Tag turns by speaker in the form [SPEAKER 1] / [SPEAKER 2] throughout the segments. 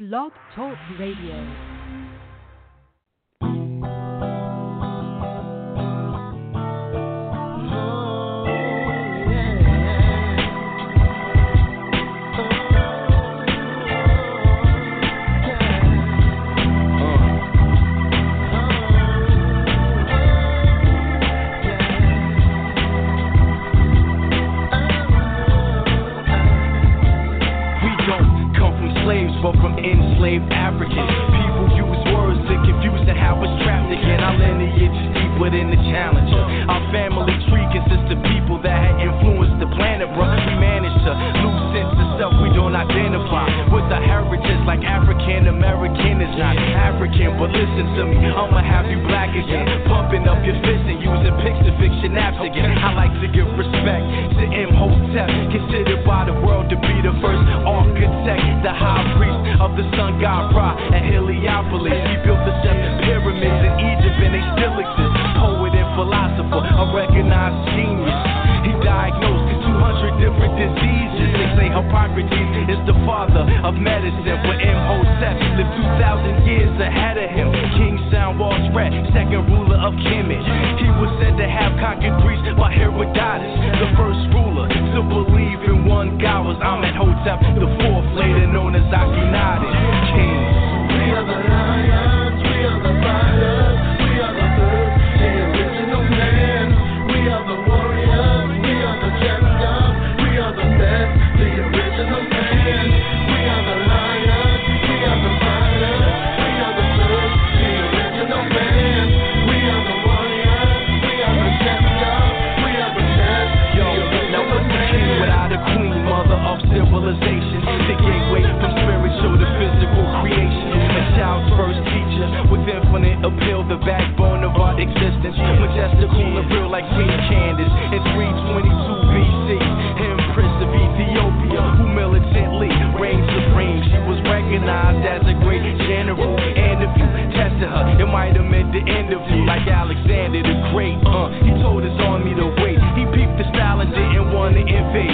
[SPEAKER 1] Blog Talk Radio.
[SPEAKER 2] But from enslaved Africans. People use words to confuse have us trapped again. Our lineage is deeper than the challenger. Our family identify with the heritage like African American is not African. But listen to me, I'ma have you black again. Pumping up your fist and using fix your naps again. I like to give respect to Imhotep, considered by the world to be the first architect, the high priest of the sun god Ra at Heliopolis. He built the seven pyramids in Egypt and they still exist. Poet and philosopher, a recognized genius. He diagnosed 200 different diseases. They say Hippocrates is the father of medicine, but Imhotep lived 2,000 years ahead of him. King Senwosret, second ruler of Kemet. He was said to have conquered Greece by Herodotus, the first ruler to believe in one God was Amenhotep, the fourth, later known as Akhenaten. King.
[SPEAKER 3] We are the lions,
[SPEAKER 2] civilization? The gateway from spiritual to physical creation. A child's first teacher with infinite appeal, the backbone of our existence. Majestical and real like Queen Candace in 322 BC. Empress of Ethiopia, who militantly reigned supreme. She was recognized as a great general. And if you tested her, it might have meant the end of you, like Alexander the Great. Uh, he told his army to wait. He peeped the style and didn't want to invade.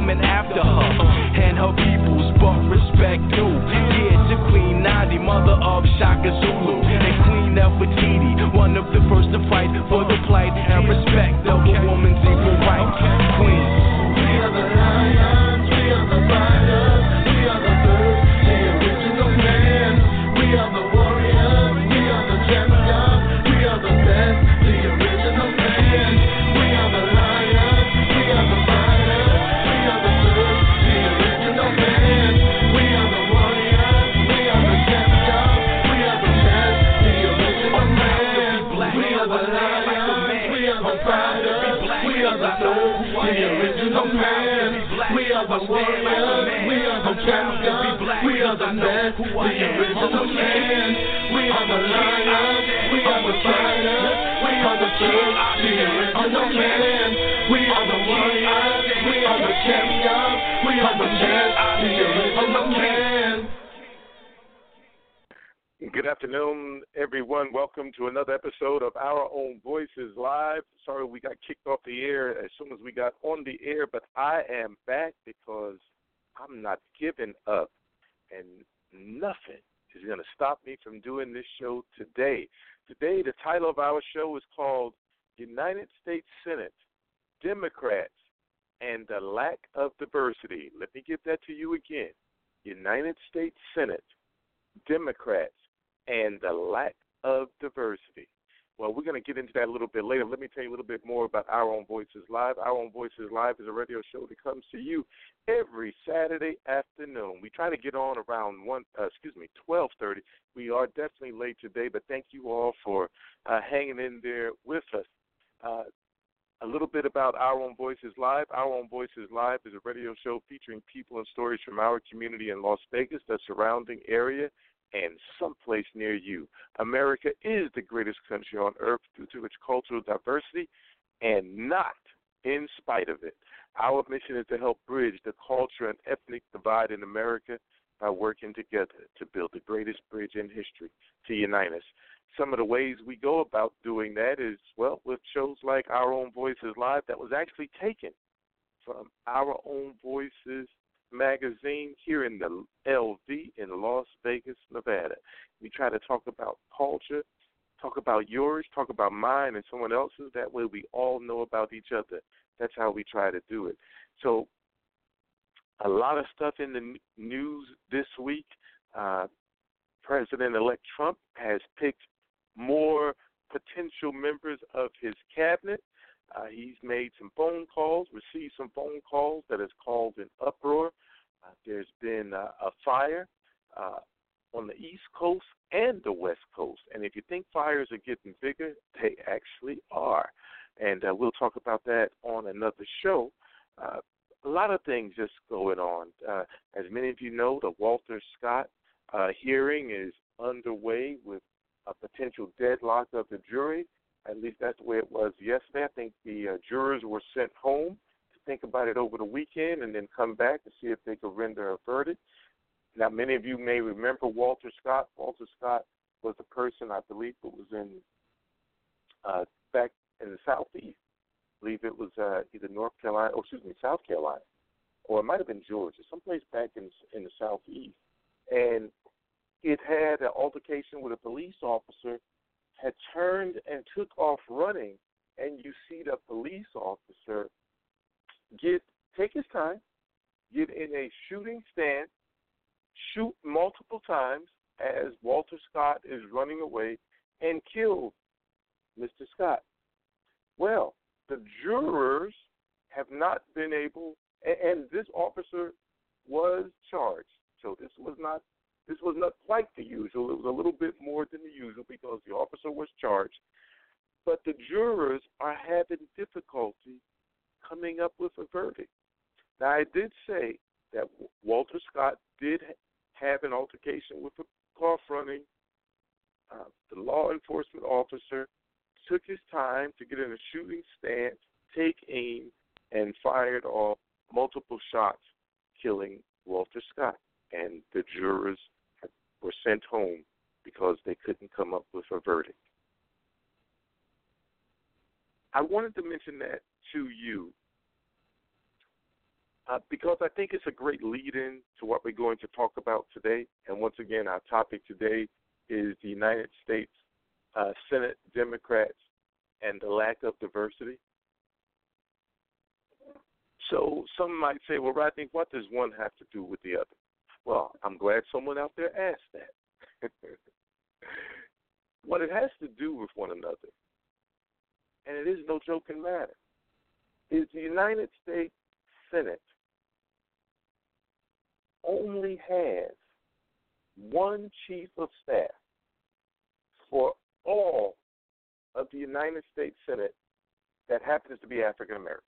[SPEAKER 2] Coming after
[SPEAKER 4] Lack of Diversity. Let me give that to you again. United States Senate Democrats and the lack of diversity. Well, we're going to get into that a little bit later. Let me tell you a little bit more about Our Own Voices Live. Our Own Voices Live is a radio show that comes to you every Saturday afternoon. We try to get on around one, uh, excuse me, twelve thirty. We are definitely late today, but thank you all for uh, hanging in there with us. Uh, a little bit about Our Own Voices Live. Our Own Voices Live is a radio show featuring people and stories from our community in Las Vegas, the surrounding area, and someplace near you. America is the greatest country on earth due to its cultural diversity and not in spite of it. Our mission is to help bridge the culture and ethnic divide in America by working together to build the greatest bridge in history to unite us. Some of the ways we go about doing that is, well, with shows like Our Own Voices Live that was actually taken from Our Own Voices magazine here in the LV in Las Vegas, Nevada. We try to talk about culture, talk about yours, talk about mine and someone else's. That way we all know about each other. That's how we try to do it. So, a lot of stuff in the news this week. Uh, President elect Trump has picked more potential members of his cabinet. Uh, he's made some phone calls, received some phone calls that has caused an uproar. Uh, there's been uh, a fire uh, on the East Coast and the West Coast. And if you think fires are getting bigger, they actually are. And uh, we'll talk about that on another show. Uh, a lot of things just going on. As many of you know, the Walter Scott hearing is underway with a potential deadlock of the jury. At least that's the way it was yesterday. I think the uh, jurors were sent home to think about it over the weekend and then come back to see if they could render a verdict. Now, many of you may remember Walter Scott. Walter Scott was a person, I believe, who was in uh, back in the southeast. I believe it was uh, either North Carolina, or excuse me, South Carolina, or it might have been Georgia, someplace back in in the southeast. And it had an altercation with a police officer, had turned and took off running, and you see the police officer get take his time, get in a shooting stance, shoot multiple times as Walter Scott is running away, and kill Mr. Scott. Well, the jurors have not been able, and, this officer was charged. So this was not this was not quite the usual. It was a little bit more than the usual because the officer was charged. But the jurors are having difficulty coming up with a verdict. Now, I did say that Walter Scott did have an altercation with a car running. Uh, the law enforcement officer took his time to get in a shooting stance, take aim, and fired off multiple shots, killing Walter Scott. And the jurors were sent home because they couldn't come up with a verdict. I wanted to mention that to you uh, because I think it's a great lead in to what we're going to talk about today. And once again, our topic today is the United States uh, Senate Democrats and the lack of diversity. So some might say, well, Rodney, what does one have to do with the other? Well, I'm glad someone out there asked that. what it has to do with one another, and it is no joking matter, is the United States Senate only has one chief of staff for all of the United States Senate that happens to be African American.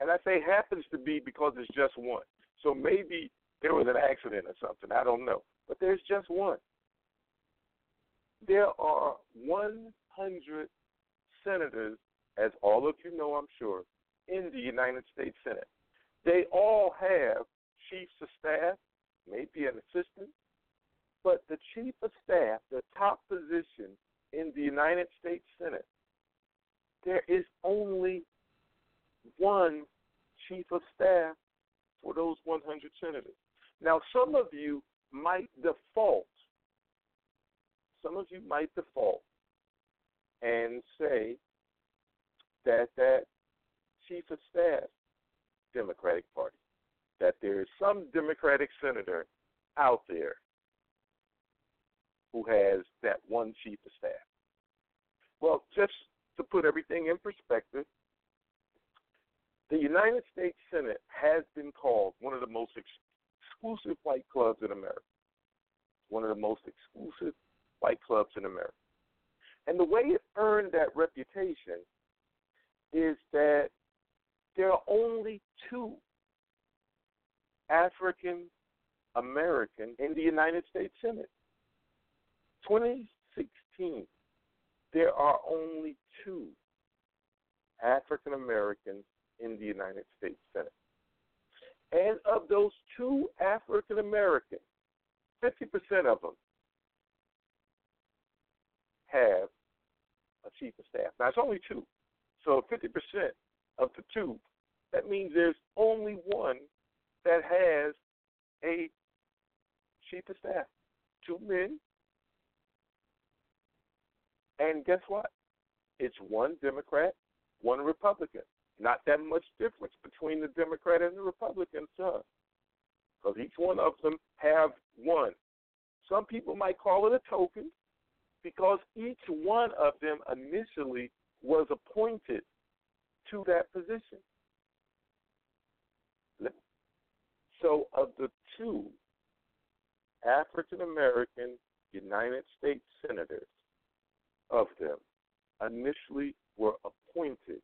[SPEAKER 4] And I say happens to be because it's just one. So maybe there was an accident or something. I don't know. But there's just one. There are 100 senators, as all of you know, I'm sure, in the United States Senate. They all have chiefs of staff, maybe an assistant, but the chief of staff, the top position in the United States Senate, there is only one chief of staff for those 100 senators. Now, some of you might default, some of you might default and say that that chief of staff, Democratic Party, that there is some Democratic senator out there who has that one chief of staff. Well, just to put everything in perspective, the United States Senate has been called one of the most exclusive white clubs in America. One of the most exclusive white clubs in America. And the way it earned that reputation is that there are only two African American in the United States Senate. 2016, there are only two African Americans in the United States Senate. And of those two African Americans, 50% of them have a chief of staff. Now, it's only two. So 50% of the two, that means there's only one that has a chief of staff. Two men. And guess what? It's one Democrat, one Republican. Not that much difference between the Democrat and the Republican, sir. Because each one of them have one. Some people might call it a token because each one of them initially was appointed to that position. So, of the two African American United States senators, of them initially were appointed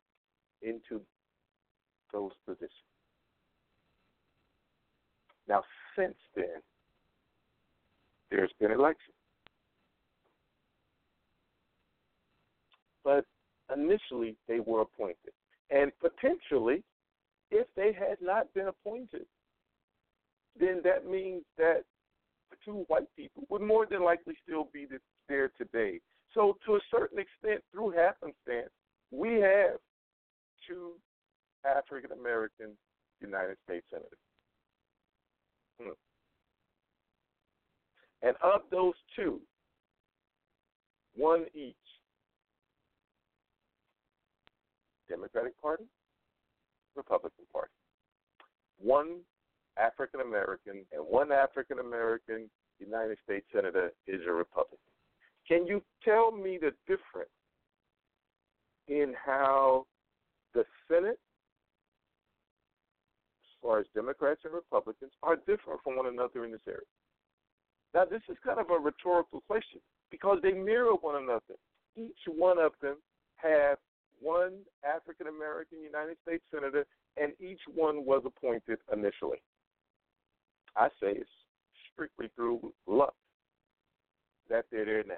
[SPEAKER 4] into those positions. Now, since then, there's been election. But initially, they were appointed. And potentially, if they had not been appointed, then that means that the two white people would more than likely still be there today. So, to a certain extent, through happenstance, we have two African American United States senators. Hmm. And of those two, one each, Democratic Party, Republican Party. One African American and one African American United States Senator is a Republican. Can you tell me the difference in how the Senate, as far as Democrats and Republicans, are different from one another in this area? Now, this is kind of a rhetorical question because they mirror one another. Each one of them have one African American United States Senator, and each one was appointed initially. I say it's strictly through luck that they're there now.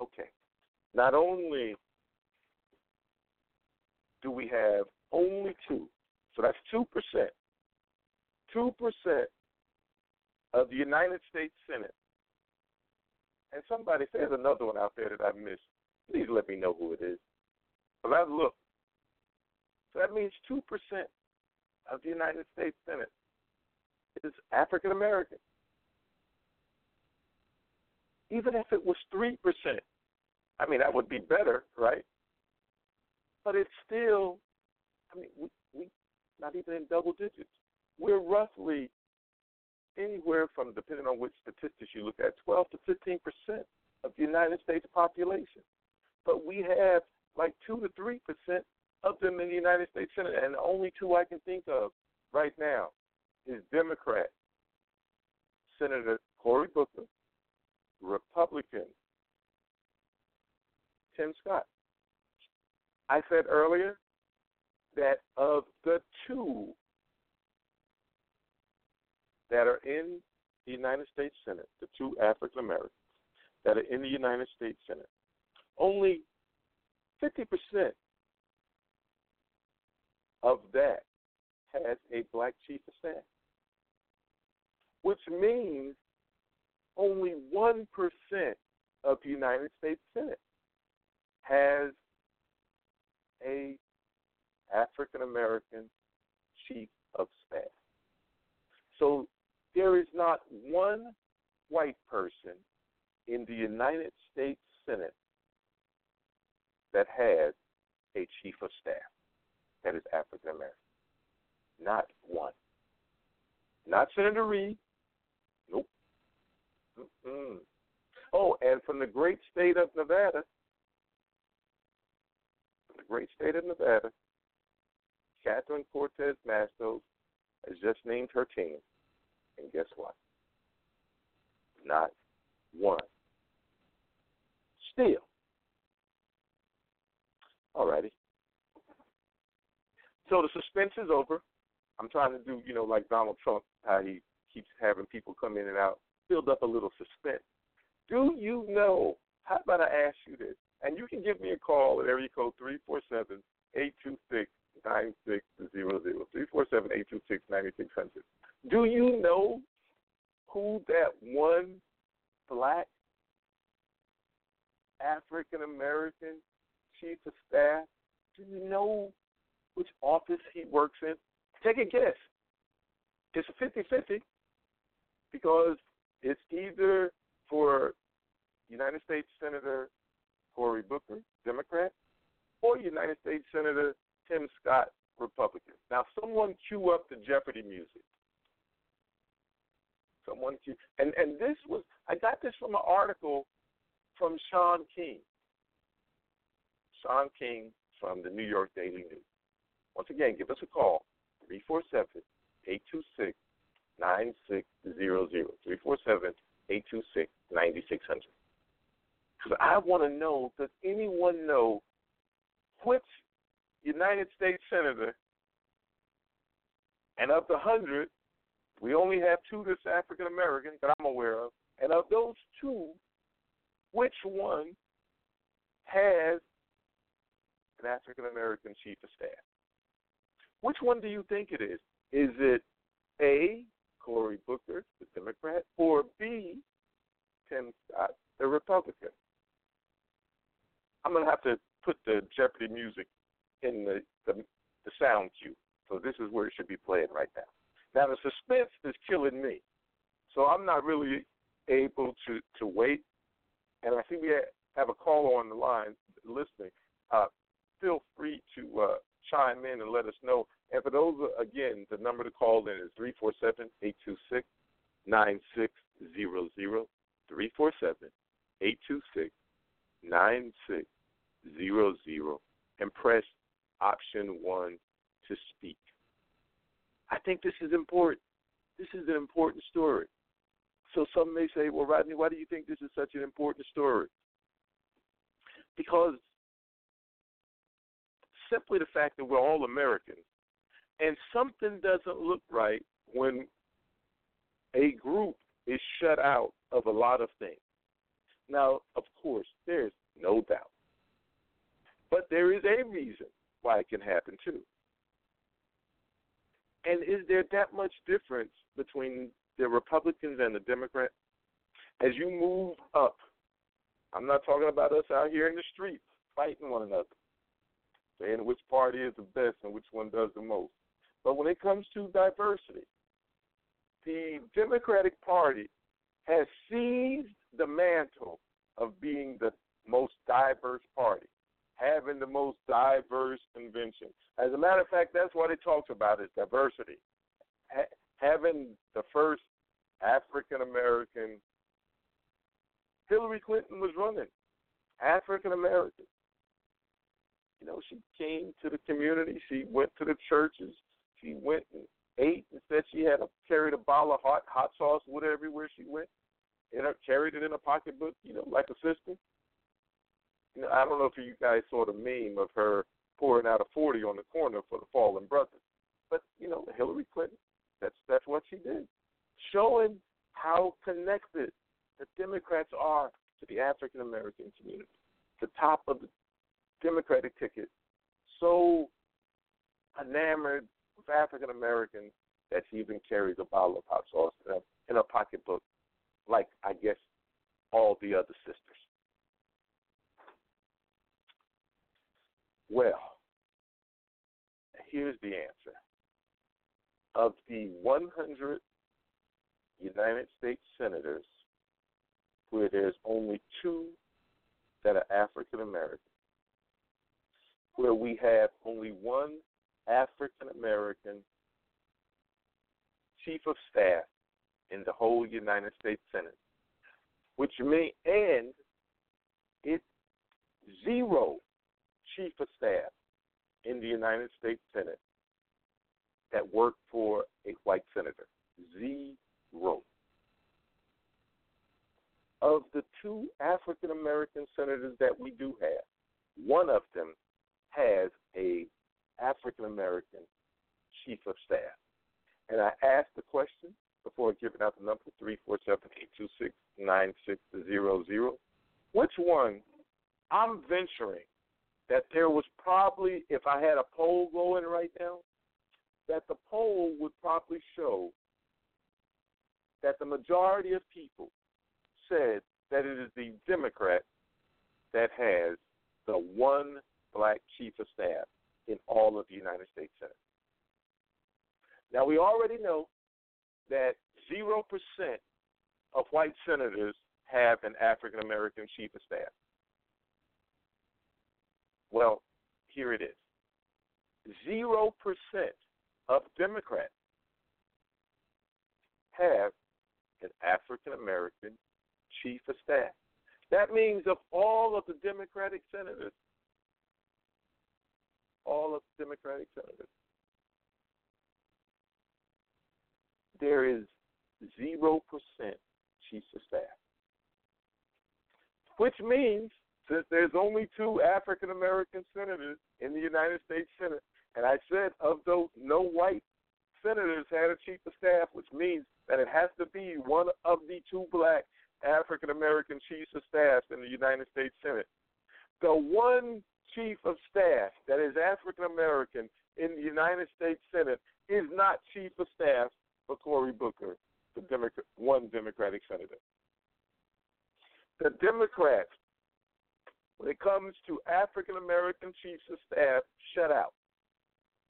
[SPEAKER 4] Okay. Not only do we have only two, so that's 2%, 2% of the United States Senate. And somebody says another one out there that I missed. Please let me know who it is. But I look. So that means 2% of the United States Senate is African American. Even if it was 3%, I mean, that would be better, right? But it's still, I mean, we, we not even in double digits. We're roughly anywhere from, depending on which statistics you look at, 12 to 15 percent of the United States population. But we have like two to three percent of them in the United States Senate, and the only two I can think of right now is Democrat Senator Cory Booker, Republican Tim Scott. I said earlier that of the two that are in the United States Senate, the two African Americans that are in the United States Senate, only 50% of that has a black chief of staff, which means only 1% of the United States Senate has a African American chief of staff. So there is not one white person in the United States Senate that has a chief of staff that is African American. Not one. Not Senator Reid. Nope. Mm-mm. Oh, and from the great state of Nevada, the great state of Nevada, Catherine Cortez Masto has just named her team. And guess what? Not one. Still. Alrighty. So the suspense is over. I'm trying to do, you know, like Donald Trump, how he keeps having people come in and out, build up a little suspense. Do you know? How about I ask you this? And you can give me a call at area code three four seven eight two six 9600. 347-826-9600. Do you know who that one black African American chief of staff? Do you know which office he works in? Take a guess. It's a 50 50 because it's either for United States Senator Cory Booker, Democrat, or United States Senator Tim Scott, Republican. Now, someone cue up the Jeopardy music. Someone cue, and and this was I got this from an article from Shaun King. Shaun King from the New York Daily News. Once again, give us a call 347 826 9600. 347 826 9600. Because I want to know does anyone know which United States Senator, and of the 100, we only have two that's African American that I'm aware of, and of those two, which one has an African American chief of staff? Which one do you think it is? Is it A, Cory Booker, the Democrat, or B, Tim Scott, the Republican? I'm going to have to put the Jeopardy music in the, the, the sound cue. So this is where it should be playing right now. Now the suspense is killing me, so I'm not really able to to wait. And I think we have a caller on the line listening. Uh, feel free to uh, chime in and let us know. And for those, uh, again, the number to call in is three four seven eight two six nine six zero zero three four seven eight two six nine six zero zero and press option one to speak. I think this is important. This is an important story. So some may say, well, Rodney, why do you think this is such an important story? Because simply the fact that we're all Americans, and something doesn't look right when a group is shut out of a lot of things. Now, of course, there's no doubt. But there is a reason why it can happen too. And is there that much difference between the Republicans and the Democrats? As you move up, I'm not talking about us out here in the streets fighting one another, saying which party is the best and which one does the most. But when it comes to diversity, the Democratic Party has seized the mantle of being the most diverse party having the most diverse convention. As a matter of fact, that's what it talks about is diversity. Ha- having the first African American Hillary Clinton was running, African American. You know, she came to the community. She went to the churches. She went and ate and said she had a, carried a bottle of hot hot sauce with her everywhere she went. And her, carried it in a pocketbook, you know, like a sister I don't know if you guys saw the meme of her pouring out a forty on the corner for the fallen brothers, but you know, Hillary Clinton, that's that's what she did, showing how connected the Democrats are to the African American community. The top of the Democratic ticket, so enamored with African Americans that she even carries a bottle of hot sauce in her pocketbook, like I guess all the other sisters. Well, here's the answer. Of the 100 United States senators, where there's only two that are African American, where we have only one African American chief of staff in the whole United States Senate, which may end it zero chief of staff in the United States Senate that worked for a white senator. Zero. Of the two African American senators that we do have, one of them has a African American chief of staff. And I asked the question before giving out the number three four seven eight two six nine six zero zero. Which one I'm venturing that there was probably, if I had a poll going right now, that the poll would probably show that the majority of people said that it is the Democrat that has the one black chief of staff in all of the United States Senate. Now, we already know that 0% of white senators have an African American chief of staff. Well, here it is 0% of Democrats have an African American chief of staff. That means of all of the Democratic senators, all of the Democratic senators, there is 0% chief of staff. Which means, there's only two African American senators in the United States Senate, and I said of those, no white senators had a chief of staff, which means that it has to be one of the two black African American chiefs of staff in the United States Senate. The one chief of staff that is African American in the United States Senate is not chief of staff for Cory Booker, the one Democratic senator. The Democrats, when it comes to African American chiefs of staff, shut out.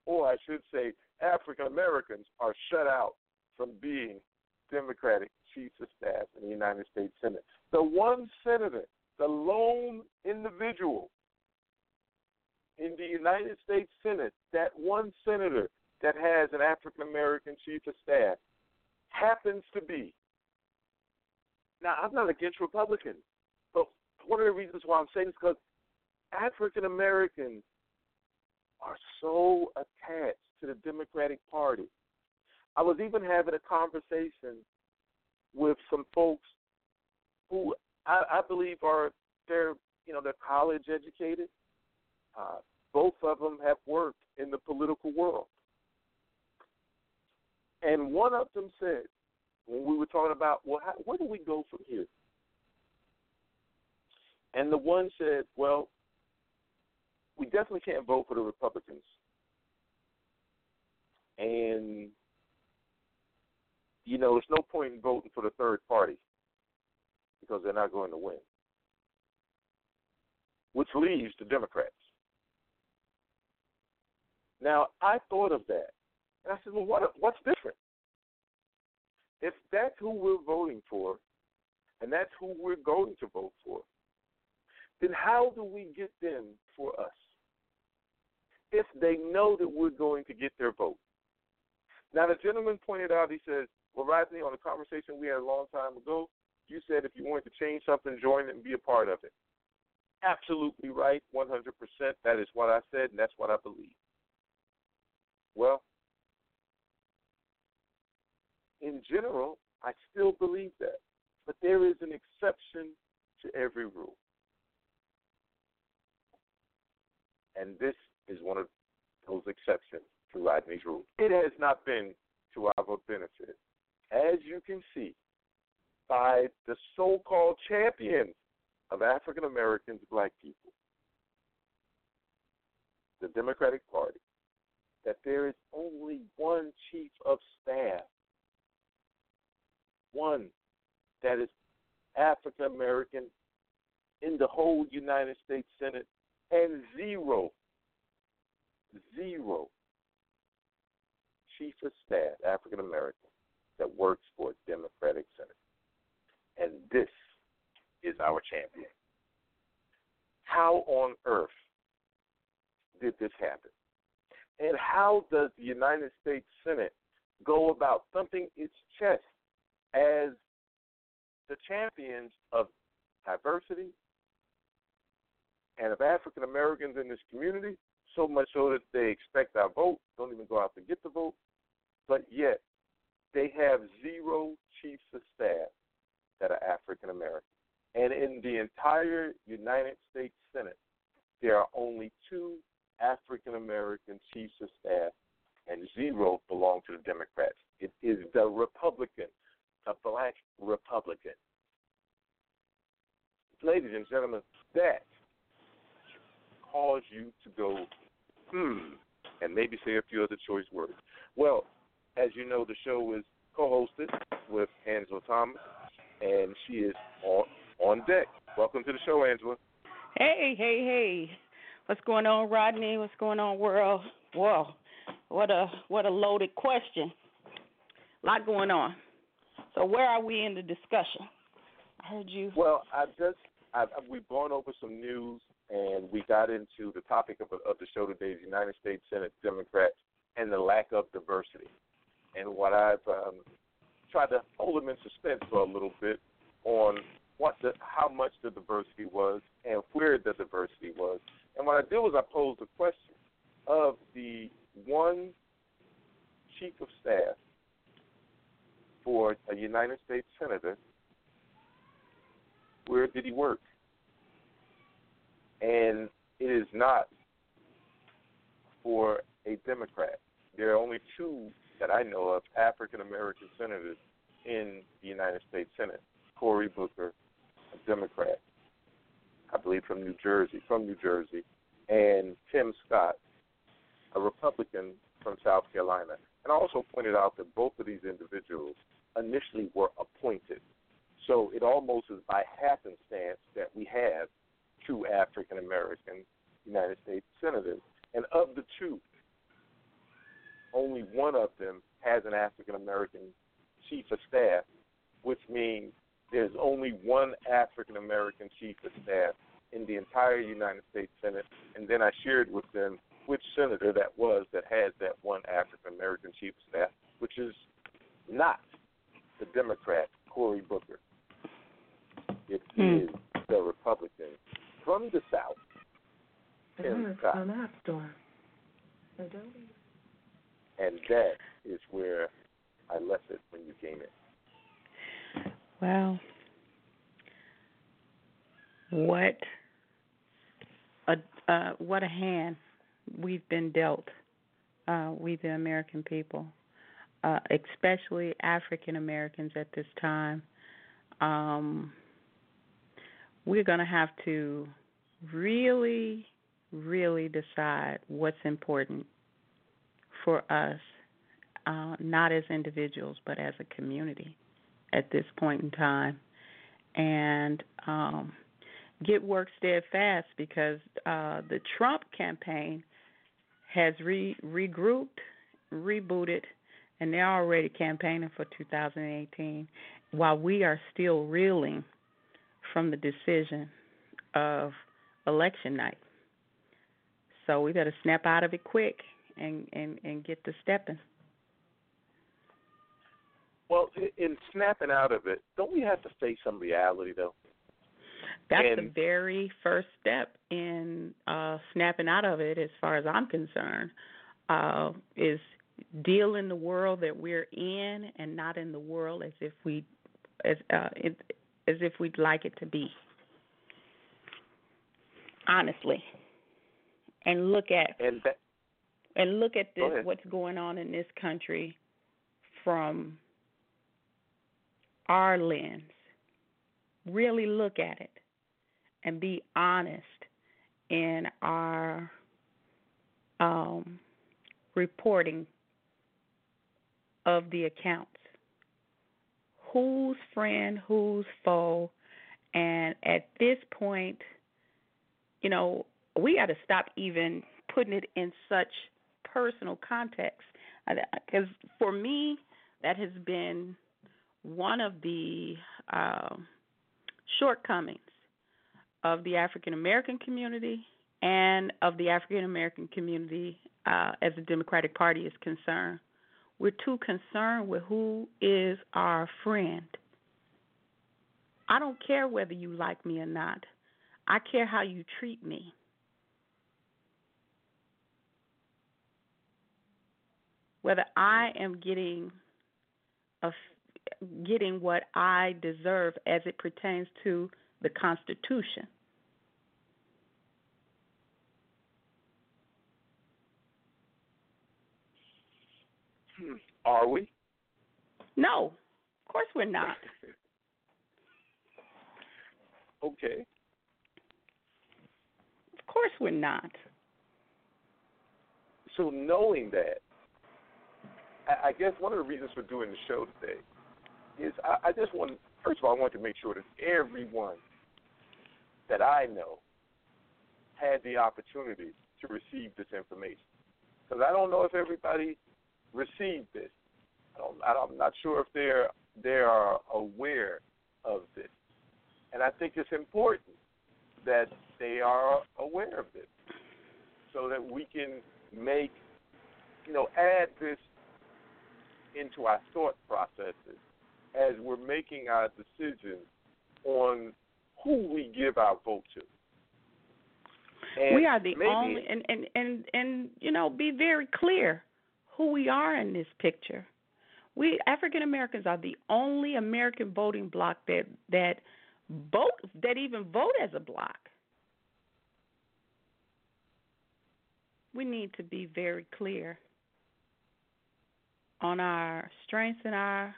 [SPEAKER 4] Or I should say, African Americans are shut out from being Democratic chiefs of staff in the United States Senate. The one senator, the lone individual in the United States Senate, that one senator that has an African American chief of staff happens to be. Now, I'm not against Republicans, one of the reasons why I'm saying this is because African Americans are so attached to the Democratic Party. I was even having a conversation with some folks who I, I believe are they're you know they're college educated. Uh, both of them have worked in the political world, and one of them said when we were talking about well, how, where do we go from here? And the one said, well, we definitely can't vote for the Republicans. And you know, there's no point in voting for the third party because they're not going to win. Which leaves the Democrats. Now, I thought of that. And I said, well, what, what's different? If that's who we're voting for, and that's who we're going to vote for, then how do we get them for us? If they know that we're going to get their vote. Now, the gentleman pointed out, he says, well, Rodney, on a conversation we had a long time ago, you said if you wanted to change something, join it and be a part of it. Absolutely right, 100%. That is what I said, and that's what I believe. Well, in general, I still believe that. But there is an exception to every rule. And this is one of those exceptions to Rodney's rule. It has not been to our benefit as you can see, by the so called champions of African Americans, black people, the Democratic Party, that there is only one chief of staff, one that is African American in the whole United States Senate, and zero, zero chief of staff, African American that works for a Democratic Senate. And this is our champion. How on earth did this happen? And how does the United States Senate go about thumping its chest as the champions of diversity and of African Americans in this community, so much so that they expect our vote, don't even go out to get the vote, but yet they have zero chiefs of staff that are African American. And in the entire United States Senate, there are only two African American chiefs of staff, and zero belong to the Democrats. It is the Republican, a black Republican. Ladies and gentlemen, that cause you to go, hmm, and maybe say a few other choice words. Well, as you know, the show is co-hosted with Angela Thomas, and she is on on deck. Welcome to the show, Angela.
[SPEAKER 5] Hey, hey, hey! What's going on, Rodney? What's going on, world? Whoa, what a what a loaded question. A lot going on. So where are we in the discussion? I heard you.
[SPEAKER 4] Well, I just I've, we've gone over some news and we got into the topic of, of the show today: the United States Senate Democrats and the lack of diversity. And what I've um, tried to hold them in suspense for a little bit on what the how much the diversity was and where the diversity was. And what I did was I posed a question of the one chief of staff for a United States senator, where did he work? And it is not for a Democrat. There are only two that I know of African American senators in the United States Senate. Cory Booker, a Democrat, I believe from New Jersey, from New Jersey, and Tim Scott, a Republican from South Carolina. And I also pointed out that both of these individuals initially were appointed. So it almost is by happenstance that we have two African American United States senators. And of the two, only one of them has an African American chief of staff, which means there's only one African American chief of staff in the entire United States Senate. And then I shared with them which senator that was that had that one African American chief of staff, which is not the Democrat Cory Booker. It
[SPEAKER 5] Hmm.
[SPEAKER 4] is the Republican from the South, Tim Scott.
[SPEAKER 1] on App Store.
[SPEAKER 4] And that is where I left it when you came in.
[SPEAKER 5] Well, what a uh, what a hand we've been dealt, uh, we the American people, uh, especially African Americans at this time. Um, we're going to have to really, really decide what's important for us, uh, not as individuals, but as a community at this point in time. And um, get work steadfast because uh, the Trump campaign has re- regrouped, rebooted, and they're already campaigning for 2018 while we are still reeling from the decision of election night. So we better snap out of it quick and, and, and get to stepping.
[SPEAKER 4] Well, in snapping out of it, don't we have to face some reality, though?
[SPEAKER 5] That's the very first step in uh, snapping out of it, as far as I'm concerned, uh, is deal in the world that we're in and not in the world as if we, as uh, it, as if we'd like it to be. Honestly, and look at
[SPEAKER 4] And that,
[SPEAKER 5] and look at this
[SPEAKER 4] ahead.
[SPEAKER 5] what's going on in this country from our lens really look at it and be honest in our um, reporting of the accounts who's friend who's foe and at this point you know we got to stop even putting it in such personal context. Because for me, that has been one of the um shortcomings of the African American community and of the African American community uh, as the Democratic Party is concerned. We're too concerned with who is our friend. I don't care whether you like me or not. I care how you treat me. whether I am getting a, getting what I deserve as it pertains to the Constitution.
[SPEAKER 4] are we?
[SPEAKER 5] No, of course we're not.
[SPEAKER 4] Okay.
[SPEAKER 5] Of course we're not.
[SPEAKER 4] So knowing that, I I guess one of the reasons for doing the show today is I, I just want, first of all, I want to make sure that everyone that I know had the opportunity to receive this information. Because I don't know if everybody received this. I don't, I'm not sure if they're they are aware of this, and I think it's important that they are aware of this, so that we can make, you know, add this into our thought processes as we're making our decisions on who we give our vote to. And
[SPEAKER 5] we are the
[SPEAKER 4] maybe,
[SPEAKER 5] only and, and and and you know be very clear who we are in this picture we African Americans are the only American voting bloc that that vote that even vote as a bloc. We need to be very clear on our strengths and our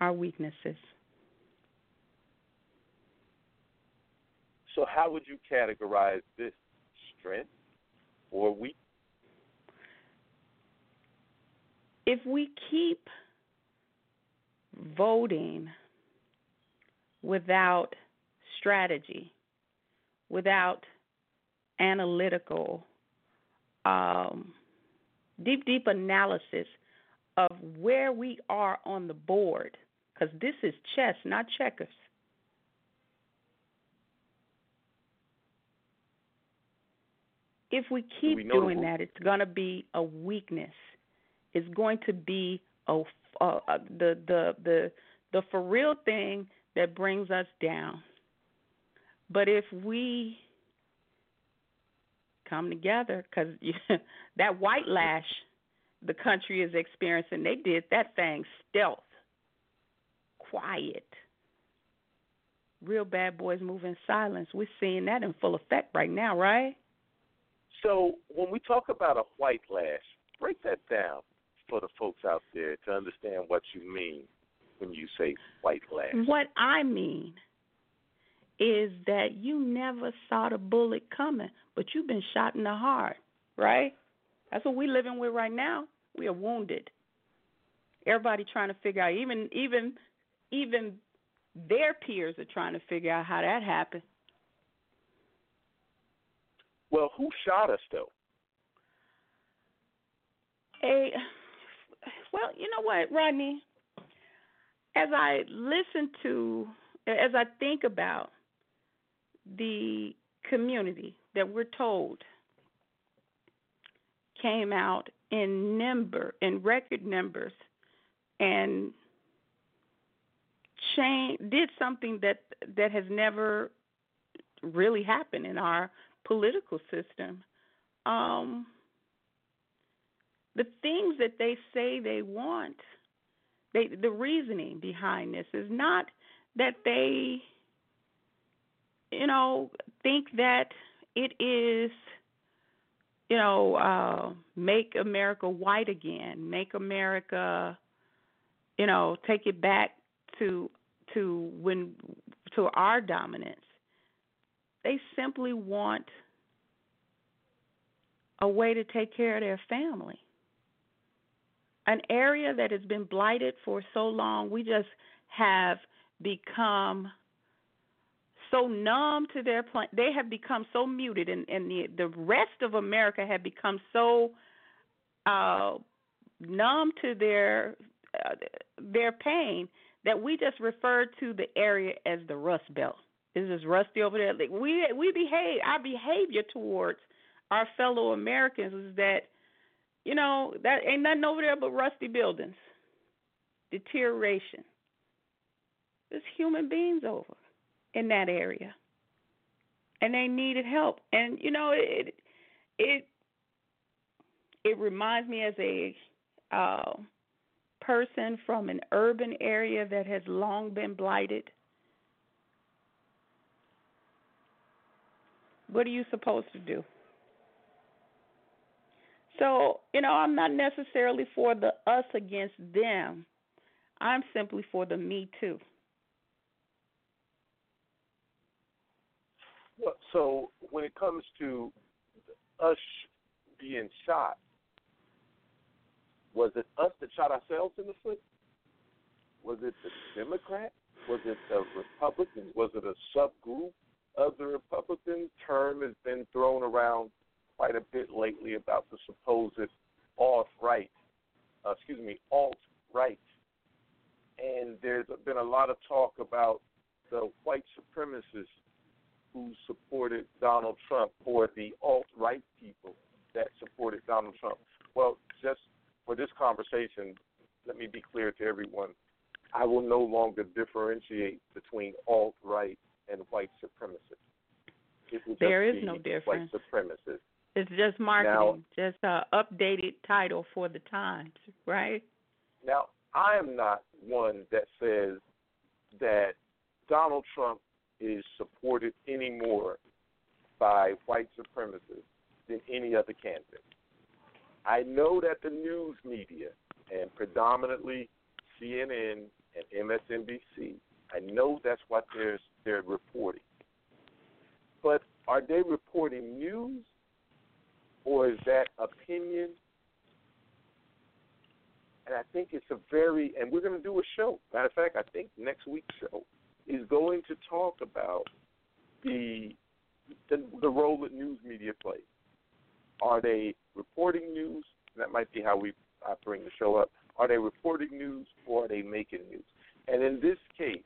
[SPEAKER 5] our weaknesses.
[SPEAKER 4] So how would you categorize this strength or weakness?
[SPEAKER 5] If we keep voting without strategy, without analytical, um, deep, deep analysis of where we are on the board, because this is chess, not checkers. If we keep
[SPEAKER 4] we
[SPEAKER 5] doing that, it's going to be a weakness is going to be a, the the the the for real thing that brings us down. But if we come together, because that white lash the country is experiencing, they did that thing stealth, quiet. Real bad boys move in silence. We're seeing that in full effect right now, right?
[SPEAKER 4] So when we talk about a white lash, break that down for the folks out there to understand what you mean when you say white lash.
[SPEAKER 5] What I mean is that you never saw the bullet coming, but you've been shot in the heart, right? That's what we're living with right now. We are wounded. Everybody trying to figure out, even even even their peers are trying to figure out how that happened.
[SPEAKER 4] Well, who shot us though?
[SPEAKER 5] A well, you know what, Rodney? As I listen to, as I think about the community that we're told came out in number, in record numbers, and change, did something that that has never really happened in our political system. Um, the things that they say they want, they the reasoning behind this is not that they you know think that it is you know uh make America white again, make America you know take it back to to when to our dominance. They simply want a way to take care of their family an area that has been blighted for so long, we just have become so numb to their plan. They have become so muted, and, and the the rest of America have become so uh, numb to their uh, their pain that we just refer to the area as the Rust Belt. This is rusty over there. We we behave our behavior towards our fellow Americans is that you know, that ain't nothing over there but rusty buildings, deterioration. There's human beings over in that area, and they needed help. And you know, it it it reminds me as a uh, person from an urban area that has long been blighted. What are you supposed to do? So, you know, I'm not necessarily for the us against them. I'm simply for the me too.
[SPEAKER 4] Well, so when it comes to us being shot, was it us that shot ourselves in the foot? Was it the Democrats? Was it the Republicans? Was it a subgroup of the Republicans? Term has been thrown around quite a bit lately about the supposed alt right, uh, excuse me, alt right. And there's been a lot of talk about the white supremacists who supported Donald Trump or the alt right people that supported Donald Trump. Well, just for this conversation, let me be clear to everyone. I will no longer differentiate between alt right and white supremacists. There is will
[SPEAKER 5] There
[SPEAKER 4] just
[SPEAKER 5] is
[SPEAKER 4] be
[SPEAKER 5] no
[SPEAKER 4] White
[SPEAKER 5] difference.
[SPEAKER 4] supremacists.
[SPEAKER 5] It's just marketing, just an updated title for the times, right?
[SPEAKER 4] Now, I am not one that says that Donald Trump is supported any more by white supremacists than any other candidate. I know that the news media, and predominantly CNN and MSNBC, I know that's what they're, they're reporting. But are they reporting news or is that opinion? And I think it's a very, and we're going to do a show. Matter of fact, I think next week's show is going to talk about the the, the role that news media plays. Are they reporting news? That might be how we I bring the show up. Are they reporting news or are they making news? And in this case,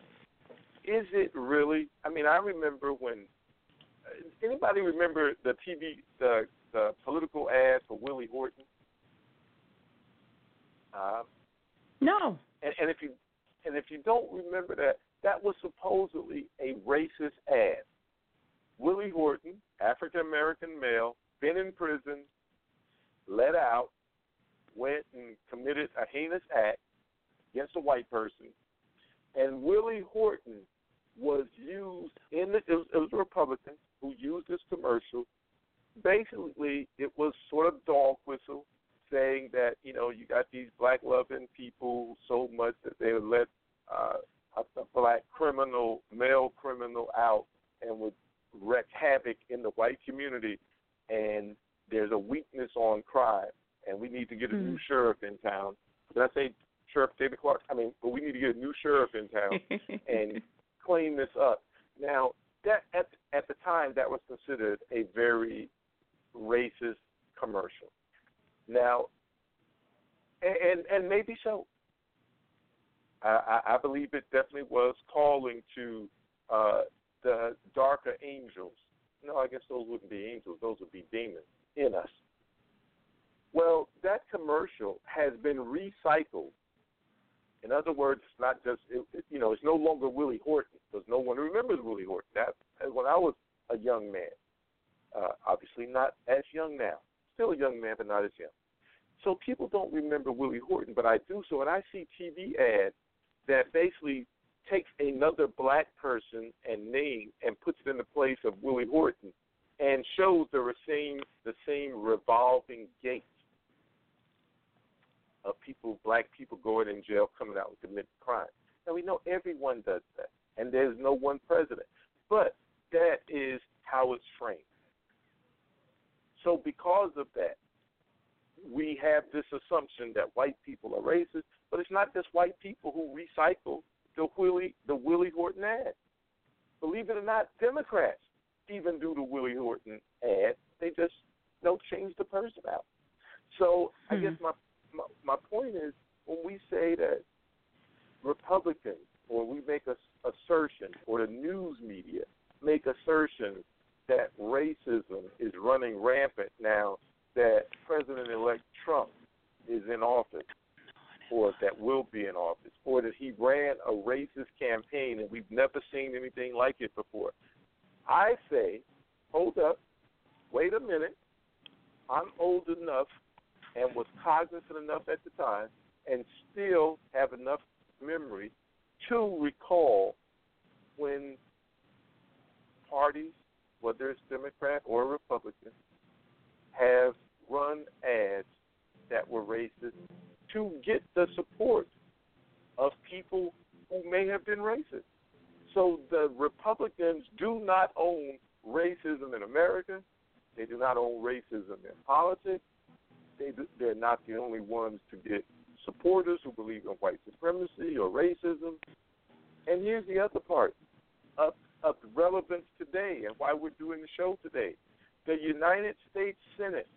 [SPEAKER 4] is it really? I mean, I remember when. Uh, anybody remember the TV the the political ad for Willie Horton? Uh,
[SPEAKER 5] No.
[SPEAKER 4] and, and if you and if you don't remember that, that was supposedly a racist ad. Willie Horton, African American male, been in prison, let out, went and committed a heinous act against a white person, and Willie Horton was used in the it was, it was a Republican who used this commercial. Basically, it was sort of dog whistle saying that you know you got these black loving people so much that they would let uh, a, a black criminal, male criminal out and would wreak havoc in the white community. And there's a weakness on crime, and we need to get a new
[SPEAKER 5] Mhm.
[SPEAKER 4] sheriff in town. Did I say Sheriff David Clarke? I mean, but we need to get a new sheriff in town and clean this up. Now, that at at the time that was considered a very racist commercial. Now, and and, maybe so. I, I I believe it definitely was calling to uh, the darker angels. No, I guess those wouldn't be angels; those would be demons in us. Well, that commercial has been recycled. In other words, it's not just it, it, you know, it's no longer Willie Horton because no one remembers Willie Horton. That when I was a young man, uh, obviously not as young now, still a young man, but not as young. So people don't remember Willie Horton, but I do. So when I see TV ads that basically takes another black person and name and puts it in the place of Willie Horton and shows the same the same revolving gate of people, black people going in jail, coming out and committing crime. Now we know everyone does that, and there's no one president, but that is how it's framed. So because of that, we have this assumption that white people are racist, but it's not just white people who recycle the Willie the Willie Horton ad. Believe it or not, Democrats even do the Willie Horton ad. They just don't change the person out. So I
[SPEAKER 5] Hmm.
[SPEAKER 4] guess my, my my point is when we say that Republicans or we make a assertion or the news media make assertions that racism is running rampant now that President elect Trump is in office or that will be in office or that he ran a racist campaign and we've never seen anything like it before. I say, hold up, wait a minute. I'm old enough and was cognizant enough at the time and still have enough memory to recall when parties, whether it's Democrat or Republican, have run ads that were racist to get the support of people who may have been racist. So the Republicans do not own racism in America. They do not own racism in politics. They they're not the only ones to get supporters who believe in white supremacy or racism. And here's the other part of, of relevance today and why we're doing the show today. The United States Senate,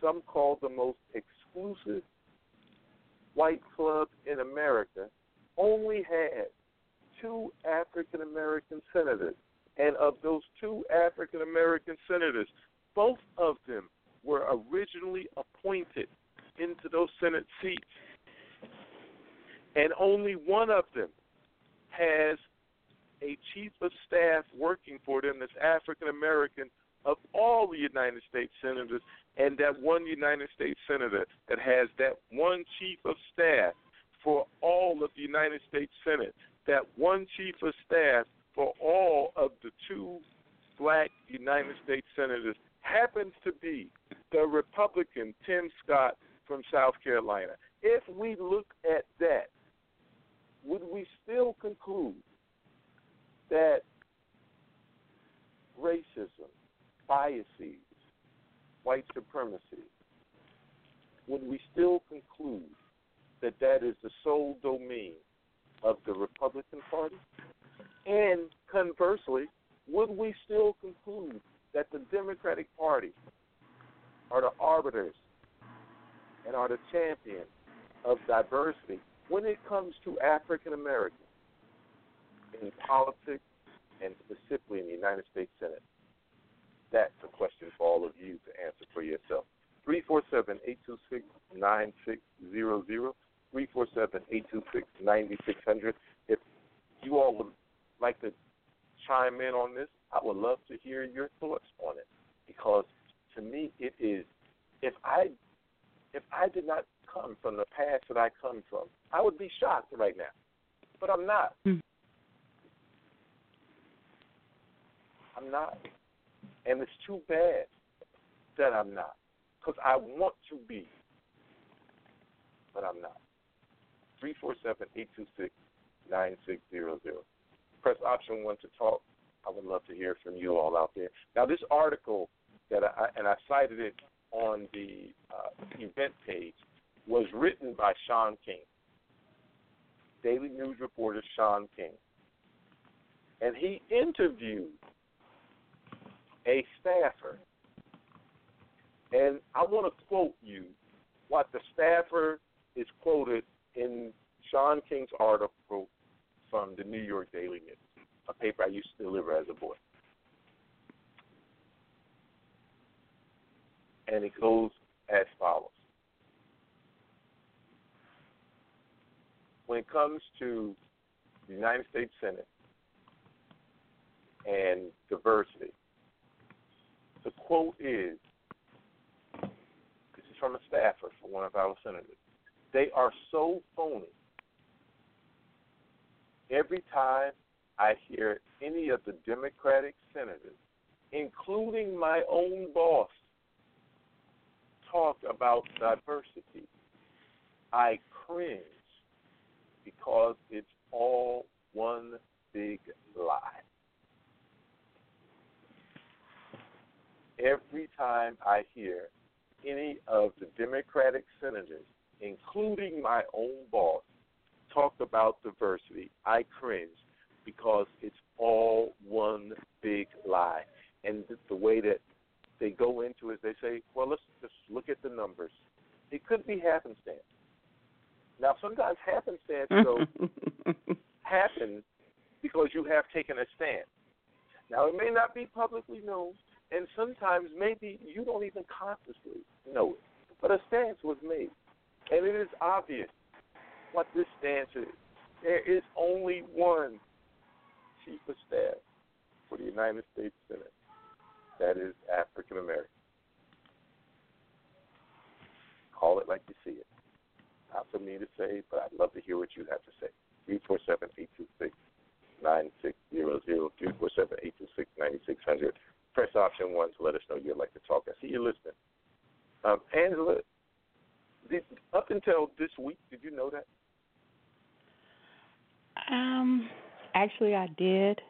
[SPEAKER 4] some call the most exclusive white club in America, only had two African American senators. And of those two African American senators, both of them were originally appointed into those Senate seats. And only one of them has a chief of staff working for them that's African American of all the United States senators, and that one United States senator that has that one chief of staff for all of the United States Senate, that one chief of staff for all of the two black United States senators happens to be the Republican Tim Scott from South Carolina. If we look at that, would we still conclude that racism, biases, white supremacy, would we still conclude that that is the sole domain of the Republican Party? And conversely, would we still conclude that the Democratic Party are the arbiters and are the champions of diversity when it comes to African Americans in politics and specifically in the United States Senate? That's a question for all of you to answer for yourself. 347 826 9600. 347 826 9600. If you all would like to chime in on this, I would love to hear your thoughts on it because to me it is if I if I did not come from the past that I come from, I would be shocked right now. But I'm not.
[SPEAKER 5] Mm.
[SPEAKER 4] I'm not. And it's too bad that I'm not. Because I want to be. But I'm not. 347 826 9600. Press option one to talk. I would love to hear from you all out there. Now, this article that I and I cited it on the uh, event page was written by Shaun King, Daily News reporter Shaun King, and he interviewed a staffer. And I want to quote you what the staffer is quoted in Shaun King's article from the New York Daily News, a paper I used to deliver as a boy. And it goes as follows. When it comes to the United States Senate and diversity, the quote is this is from a staffer for one of our senators. They are so phony. Every time I hear any of the Democratic senators, including my own boss, talk about diversity, I cringe because it's all one big lie. Every time I hear any of the Democratic senators, including my own boss, talk about diversity, I cringe because it's all one big lie. And the way that they go into it, they say, well, let's just look at the numbers. It could be happenstance. Now, sometimes happenstance, though, happens because you have taken a stand. Now, it may not be publicly known, and sometimes maybe you don't even consciously know it, but a stance was made. And it is obvious what this stance is. There is only one chief of staff for the United States Senate. That is African American. Call it like you see it. Not for me to say, but I'd love to hear what you have to say. 347 826 9600. 347 826 9600. Press option one to let us know you'd like to talk. I see you're listening. Um, Angela, did, up until this week, did you know that?
[SPEAKER 5] Um, actually, I did.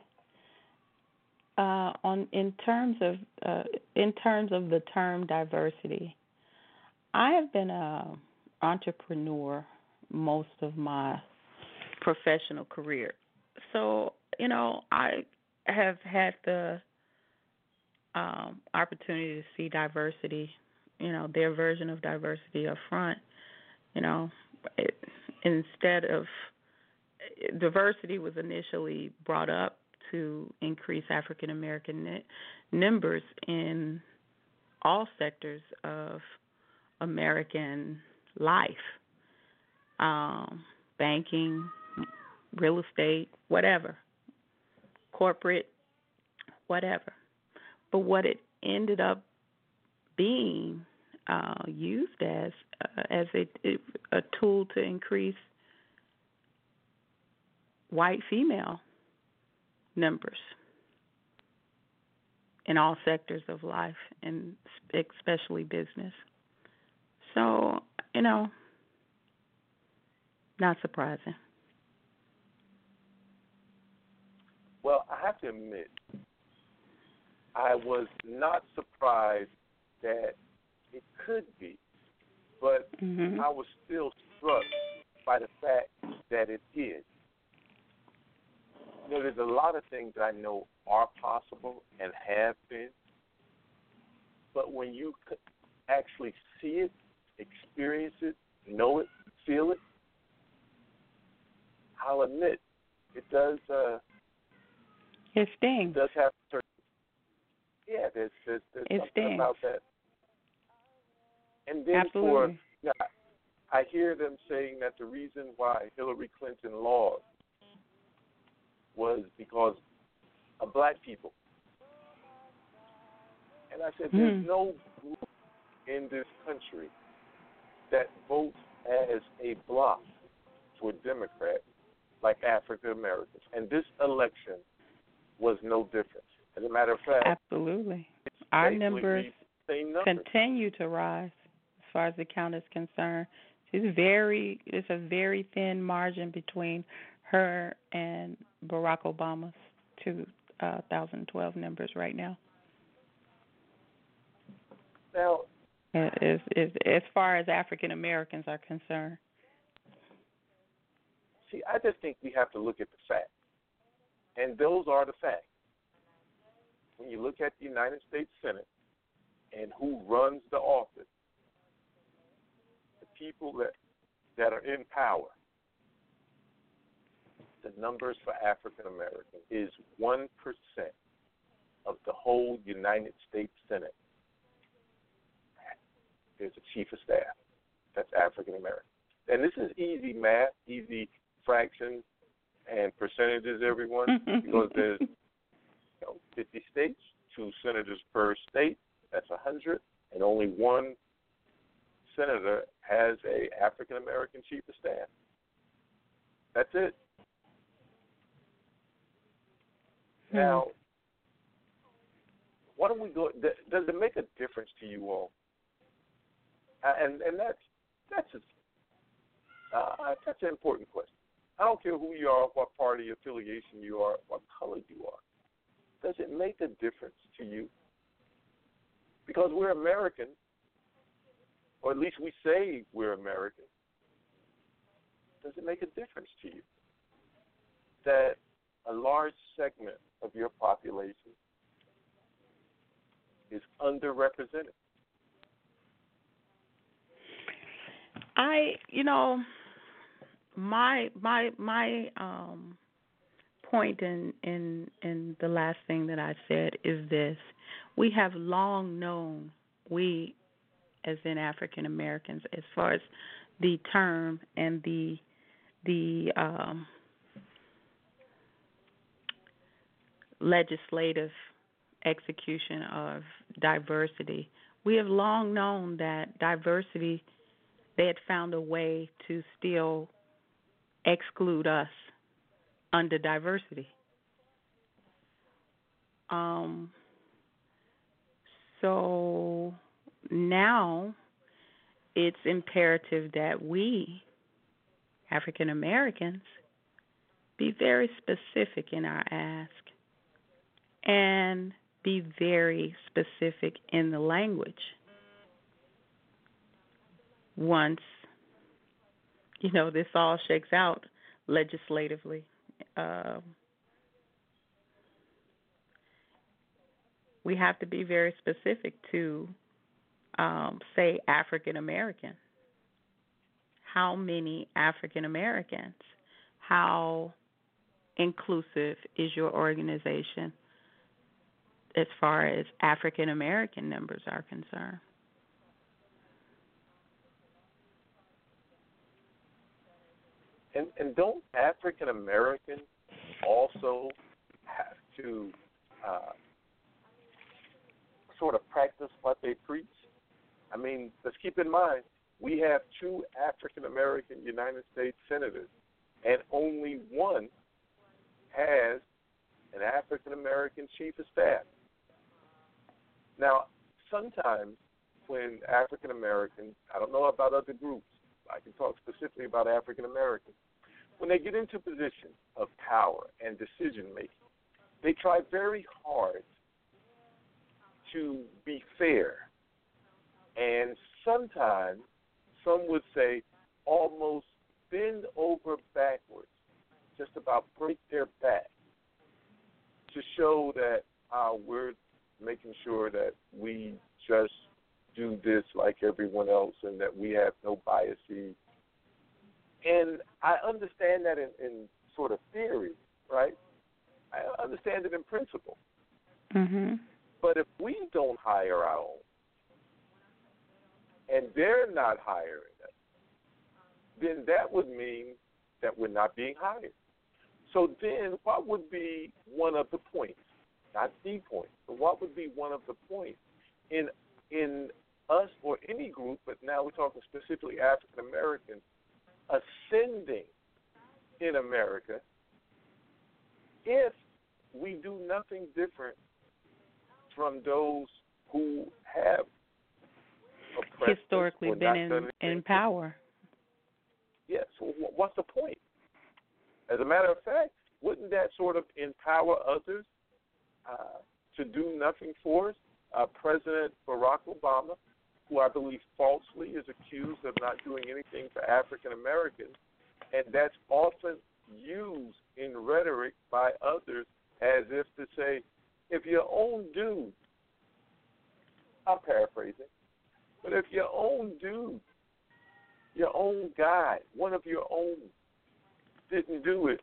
[SPEAKER 5] Uh, on in terms of uh, in terms of the term diversity, I have been a entrepreneur most of my professional career. So, you know, I have had the um, opportunity to see diversity, you know, their version of diversity up front. You know, it, instead of diversity was initially brought up to increase African American numbers in all sectors of American life um, banking, real estate, whatever, corporate, whatever. But what it ended up being uh, used as uh, as a, a tool to increase white female numbers in all sectors of life and especially business. So, you know, not surprising.
[SPEAKER 4] Well, I have to admit, I was not surprised that it could be, but
[SPEAKER 5] mm-hmm.
[SPEAKER 4] I was still struck by the fact that it is. You know, there's a lot of things I know are possible and have been, but when you actually see it, experience it, know it, feel it, I'll admit it does. Uh,
[SPEAKER 5] it stings.
[SPEAKER 4] It does have certain. Yeah, there's there's, there's
[SPEAKER 5] it
[SPEAKER 4] something
[SPEAKER 5] stings.
[SPEAKER 4] about that. And then
[SPEAKER 5] Absolutely.
[SPEAKER 4] for know, I hear them saying that the reason why Hillary Clinton lost was because of black people. And I said, there's
[SPEAKER 5] Hmm.
[SPEAKER 4] no group in this country that votes as a bloc for Democrat like African Americans. And this election was no different. As a matter of fact,
[SPEAKER 5] Absolutely. Our numbers continue to rise as far as the count is concerned. It's very it's a very thin margin between her and Barack Obama's 2012 uh, numbers right now.
[SPEAKER 4] Now, uh,
[SPEAKER 5] As, as, as far as African Americans are concerned.
[SPEAKER 4] see, I just think we have to look at the facts. And those are the facts. When you look at the United States Senate and who runs the office, the people that that are in power, the numbers for African American is one percent of the whole United States Senate. There's a chief of staff that's African American. And this is easy math, easy fractions and percentages, everyone, because there's know, 50 states, two senators per state. That's 100, and only one senator has a African American chief of staff. That's it. Now, why don't we go? Does it make a difference to you all? Uh, and and that's that's a, uh, that's an important question. I don't care who you are, what party affiliation you are, what color you are. Does it make a difference to you? Because we're American, or at least we say we're American. Does it make a difference to you that a large segment of your population is underrepresented?
[SPEAKER 5] I, you know, my my my um point in in in the last thing that I said is this: we have long known we, as in African Americans, as far as the term and the the um, legislative execution of diversity, we have long known that diversity they had found a way to still exclude us under diversity. Um, so now it's imperative that we, African Americans, be very specific in our ask and be very specific in the language once you know this all shakes out legislatively. Um, we have to be very specific to um, say African American. How many African Americans? How inclusive is your organization as far as African American members are concerned?
[SPEAKER 4] And and don't African Americans also have to uh, sort of practice what they preach? I mean, let's keep in mind we have two African American United States senators, and only one has an African American chief of staff. Now, sometimes when African Americans, I don't know about other groups, I can talk specifically about African Americans, when they get into positions of power and decision making, they try very hard to be fair. And sometimes, some would say, almost bend over backwards, just about break their back to show that uh, we're making sure that we just do this like everyone else and that we have no biases. And I understand that in, in sort of theory, right? I understand it in principle.
[SPEAKER 5] Mhm.
[SPEAKER 4] But if we don't hire our own, and they're not hiring us, then that would mean that we're not being hired. So then, what would be one of the points? Not the point, but what would be one of the points in in us or any group? But now we're talking specifically African Americans ascending in America if we do nothing different from those who have
[SPEAKER 5] Historically been in in power.
[SPEAKER 4] Yes. So what's the point? As a matter of fact, wouldn't that sort of empower others uh, to do nothing for us? Uh, President Barack Obama, who I believe falsely is accused of not doing anything for African Americans, and that's often used in rhetoric by others as if to say, if your own dude, I'm paraphrasing, but if your own dude, your own guy, one of your own didn't do it,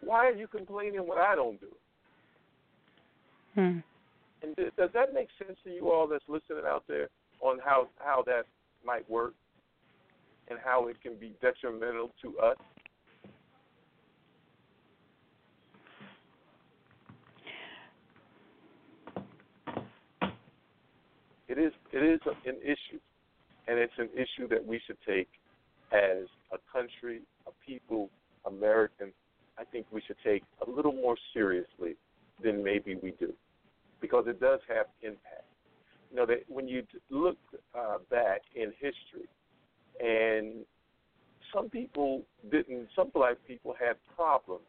[SPEAKER 4] why are you complaining when I don't do it?
[SPEAKER 5] Hmm.
[SPEAKER 4] And th- does that make sense to you all that's listening out there on how how that might work and how it can be detrimental to us? It is it is an issue, and it's an issue that we should take as a country, a people, Americans. I think we should take a little more seriously than maybe we do, because it does have impact. You know that when you look uh, back in history, and some people didn't, some black people had problems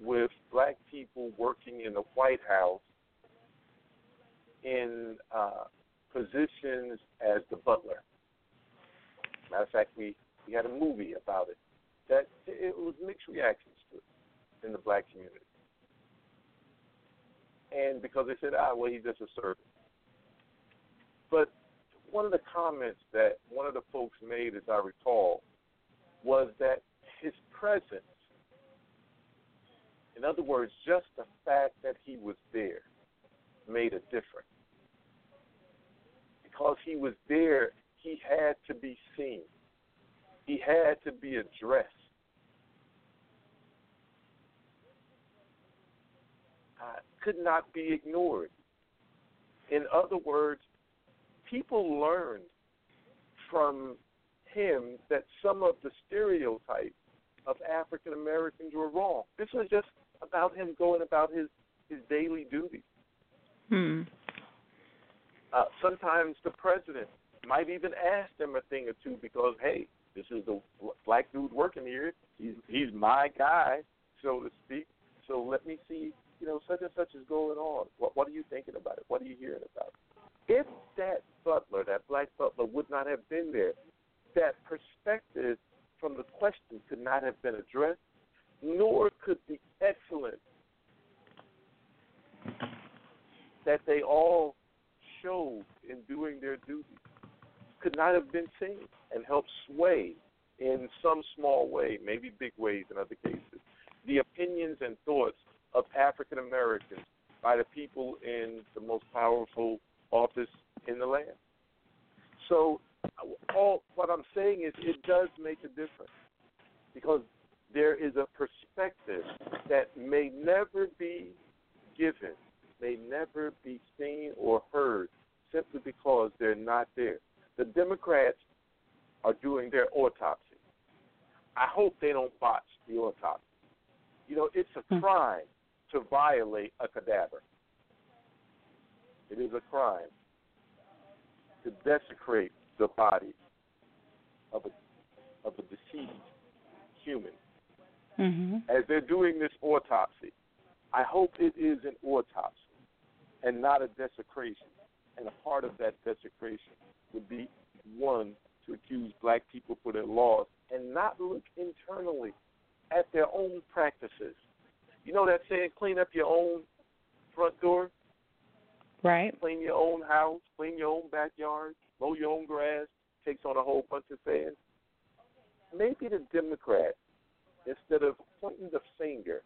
[SPEAKER 4] with black people working in the White House in uh, positions as the butler. Matter of fact, we, we had a movie about it. That it was mixed reactions to it in the black community. And because they said, ah, well, he's just a servant. But one of the comments that one of the folks made, as I recall, was that his presence, in other words, just the fact that he was there, made a difference. Because he was there, he had to be seen. He had to be addressed. Uh, could not be ignored. In other words, people learned from him that some of the stereotypes of African Americans were wrong. This was just about him going about his, his daily duties.
[SPEAKER 5] Hmm.
[SPEAKER 4] Uh, sometimes the president might even ask them a thing or two because, hey, this is the black dude working here. He's he's my guy, so to speak. So let me see, you know, such and such is going on. What what are you thinking about it? What are you hearing about it? If that butler, that black butler, would not have been there, that perspective from the question could not have been addressed, nor could the excellence that they all showed in doing their duty could not have been seen and helped sway in some small way, maybe big ways in other cases, the opinions and thoughts of African Americans by the people in the most powerful office in the land. So, all what I'm saying is, it does make a difference because there is a perspective that may never be given, may never be seen or heard, simply because they're not there. The Democrats are doing their autopsy. I hope they don't botch the autopsy. You know, it's a
[SPEAKER 5] Hmm.
[SPEAKER 4] crime to violate a cadaver. It is a crime to desecrate the body of a of a deceased human.
[SPEAKER 5] Mhm.
[SPEAKER 4] As they're doing this autopsy, I hope it is an autopsy and not a desecration. And a part of that desecration would be one to accuse black people for their laws and not look internally at their own practices. You know that saying, clean up your own front door,
[SPEAKER 5] Right.
[SPEAKER 4] clean your own house, clean your own backyard, mow your own grass, takes on a whole bunch of things. Maybe the Democrats, instead of pointing the finger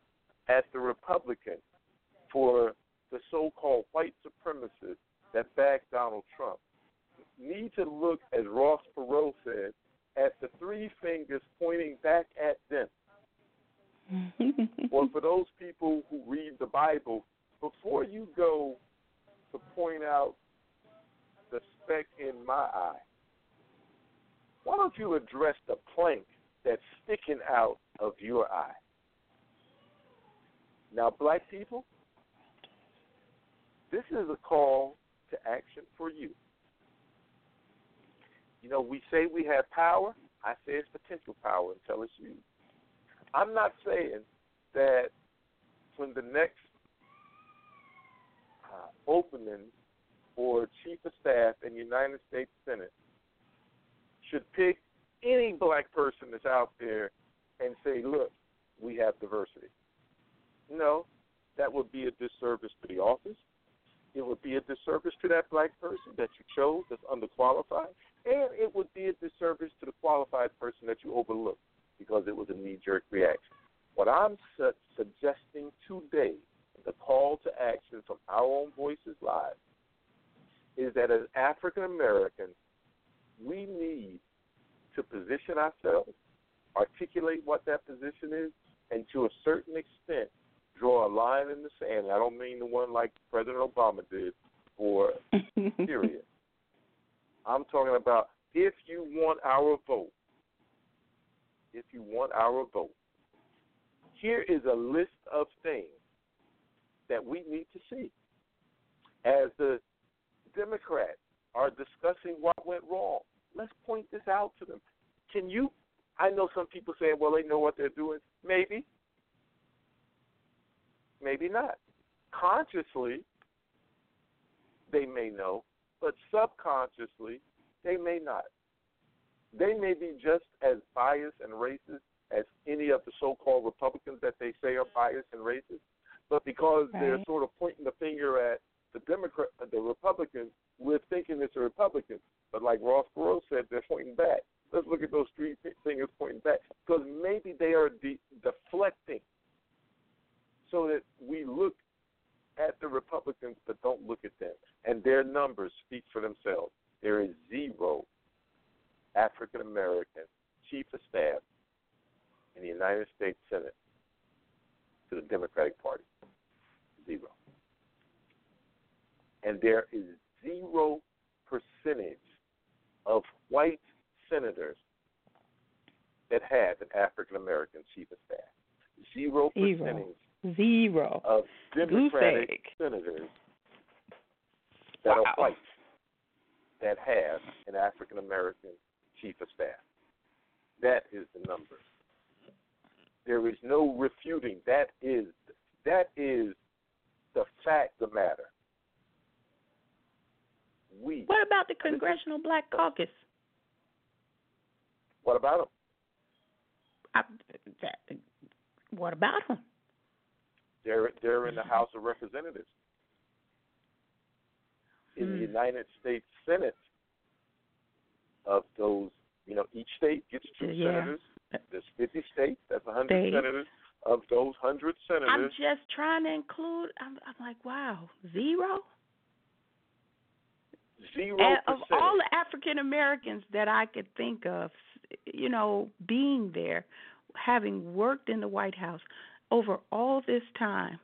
[SPEAKER 4] at the Republican for the so-called white supremacists that back Donald Trump, need to look, as Ross Perot said, at the three fingers pointing back at them. or for those people who read the Bible, before you go to point out the speck in my eye, why don't you address the plank that's sticking out of your eye? Now, black people, this is a call to action for you. You know, we say we have power. I say it's potential power until it's used. I'm not saying that when the next uh, opening for chief of staff in the United States Senate should pick any black person that's out there and say, look, we have diversity. No, that would be a disservice to the office. It would be a disservice to that black person that you chose that's underqualified. And it would be a disservice to the qualified person that you overlooked because it was a knee jerk reaction. What I'm su- suggesting today, the call to action from our own voices live, is that as African Americans, we need to position ourselves, articulate what that position is, and to a certain extent, draw a line in the sand. I don't mean the one like President Obama did for Syria. I'm talking about if you want our vote, if you want our vote, here is a list of things that we need to see. As the Democrats are discussing what went wrong, let's point this out to them. Can you? I know some people saying, well, they know what they're doing. Maybe. Maybe not. Consciously, they may know, but subconsciously, they may not. They may be just as biased and racist as any of the so-called Republicans that they say are biased and racist, but because they're sort of pointing the finger at the Democrat, uh, the Republicans, we're thinking it's a Republican. But like Ross Perot said, they're pointing back. Let's look at those three fingers pointing back because maybe they are de- deflecting, so that we look at the Republicans but don't look at them, and their numbers speak for themselves. There is zero African American chief of staff in the United States Senate to the Democratic Party. Zero. And there is zero percentage of white senators that have an African American chief of staff. Zero percentage
[SPEAKER 5] Zero.
[SPEAKER 4] of Democratic senators that
[SPEAKER 5] Wow.
[SPEAKER 4] are white that have an African American chief of staff. That is the number. There is no refuting. That is that is the fact of the matter. We.
[SPEAKER 5] What about the Congressional Black uh, Caucus?
[SPEAKER 4] What about them?
[SPEAKER 5] I, that, what about them?
[SPEAKER 4] They're they're in the House of Representatives. In the
[SPEAKER 5] Hmm.
[SPEAKER 4] United States Senate, of those, you know, each state gets two
[SPEAKER 5] Yeah.
[SPEAKER 4] senators. There's 50 states. That's 100
[SPEAKER 5] States.
[SPEAKER 4] senators. Of those 100 senators, I'm
[SPEAKER 5] just trying to include. I'm, I'm like, wow, zero.
[SPEAKER 4] zero
[SPEAKER 5] of all the African Americans that I could think of, you know, being there, having worked in the White House over all this time,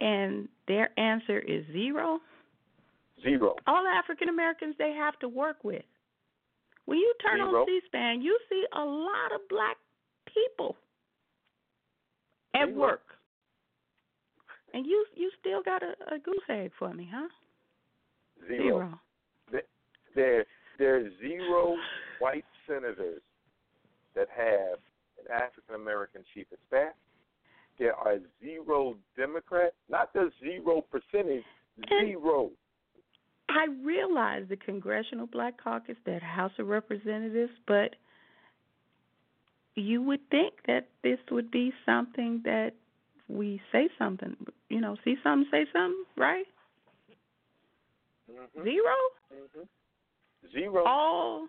[SPEAKER 5] and their answer is zero.
[SPEAKER 4] Zero.
[SPEAKER 5] All African Americans they have to work with. When you turn
[SPEAKER 4] Zero.
[SPEAKER 5] on C-SPAN, you see a lot of black people at
[SPEAKER 4] Zero.
[SPEAKER 5] work, and you you still got a, a goose egg for me, huh?
[SPEAKER 4] Zero. There, there are zero white senators that have an African American chief of staff. There are zero Democrats, not the zero percentage, zero.
[SPEAKER 5] I realize the Congressional Black Caucus, that House of Representatives, but you would think that this would be something that we say something, you know, see something, say something, right?
[SPEAKER 4] hmm
[SPEAKER 5] 0
[SPEAKER 4] hmm Zero.
[SPEAKER 5] All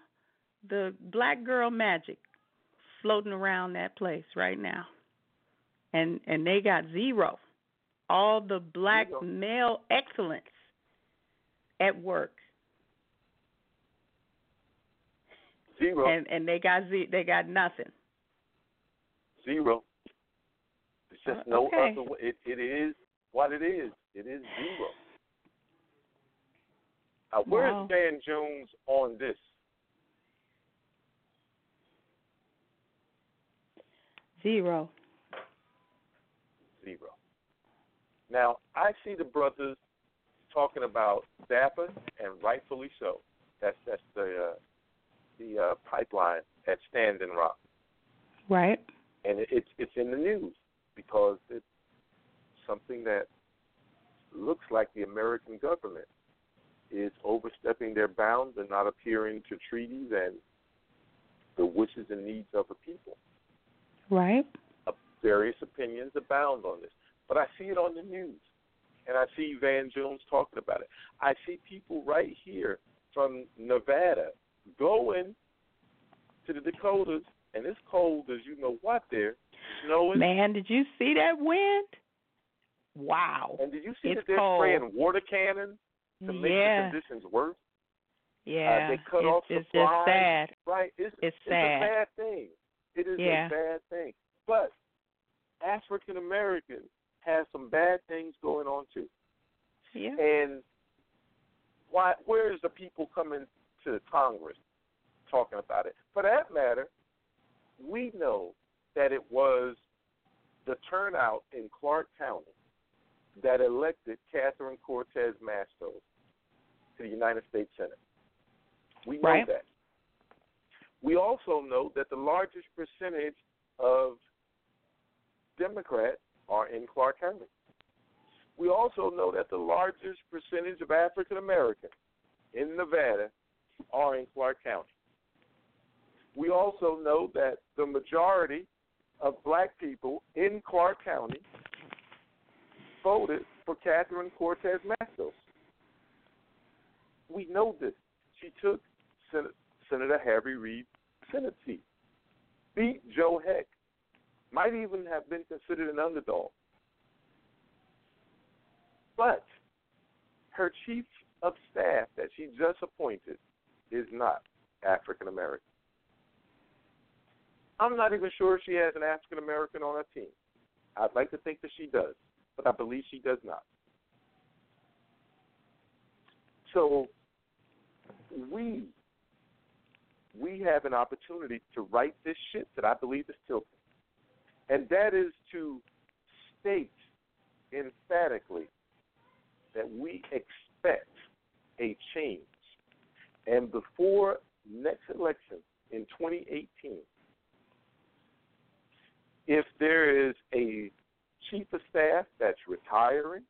[SPEAKER 5] the black girl magic floating around that place right now, and and they got zero. All the black
[SPEAKER 4] Zero.
[SPEAKER 5] male excellence at work.
[SPEAKER 4] Zero.
[SPEAKER 5] and and they got z they got nothing.
[SPEAKER 4] Zero. It's just
[SPEAKER 5] Uh,
[SPEAKER 4] no
[SPEAKER 5] okay.
[SPEAKER 4] other way. It, it is what it is. It is zero. Now, where's
[SPEAKER 5] Wow.
[SPEAKER 4] Van Jones on this?
[SPEAKER 5] Zero.
[SPEAKER 4] Zero. Now, I see the brothers talking about DAPL, and rightfully so. That's that's the uh, the uh, pipeline at Standing Rock,
[SPEAKER 5] Right.
[SPEAKER 4] and it, it's it's in the news because it's something that looks like the American government is overstepping their bounds and not adhering to treaties and the wishes and needs of the people.
[SPEAKER 5] Right.
[SPEAKER 4] Uh, various opinions abound on this, but I see it on the news, and I see Van Jones talking about it. I see people right here from Nevada going to the Dakotas, and it's cold as you know what there, snowing.
[SPEAKER 5] Man, did you see that wind? Wow.
[SPEAKER 4] And did you see
[SPEAKER 5] It's
[SPEAKER 4] that they're
[SPEAKER 5] cold.
[SPEAKER 4] spraying water cannons to make
[SPEAKER 5] yeah.
[SPEAKER 4] the conditions worse?
[SPEAKER 5] Uh, yeah.
[SPEAKER 4] they cut
[SPEAKER 5] it's,
[SPEAKER 4] off
[SPEAKER 5] it's just sad.
[SPEAKER 4] Right? It's,
[SPEAKER 5] It's
[SPEAKER 4] a
[SPEAKER 5] sad.
[SPEAKER 4] bad thing. It is
[SPEAKER 5] Yeah.
[SPEAKER 4] a bad thing. But African Americans have some bad things going on too.
[SPEAKER 5] Yeah.
[SPEAKER 4] And why? Where is the people coming to Congress talking about it? For that matter, we know that it was the turnout in Clark County that elected Catherine Cortez Masto to the United States Senate. We know
[SPEAKER 5] Right.
[SPEAKER 4] that. We also know that the largest percentage of Democrats are in Clark County. We also know that the largest percentage of African Americans in Nevada are in Clark County. We also know that the majority of black people in Clark County voted for Catherine Cortez Masto. We know this. She took Sen- Senator Harry Reid's Senate seat, beat Joe Heck, might even have been considered an underdog. But her chief of staff that she just appointed is not African American. I'm not even sure she has an African American on her team. I'd like to think that she does, but I believe she does not. So we we have an opportunity to right this ship that I believe is tilted. And that is to state emphatically that we expect a change. And before next election in 2018, if there is a chief of staff that's retiring,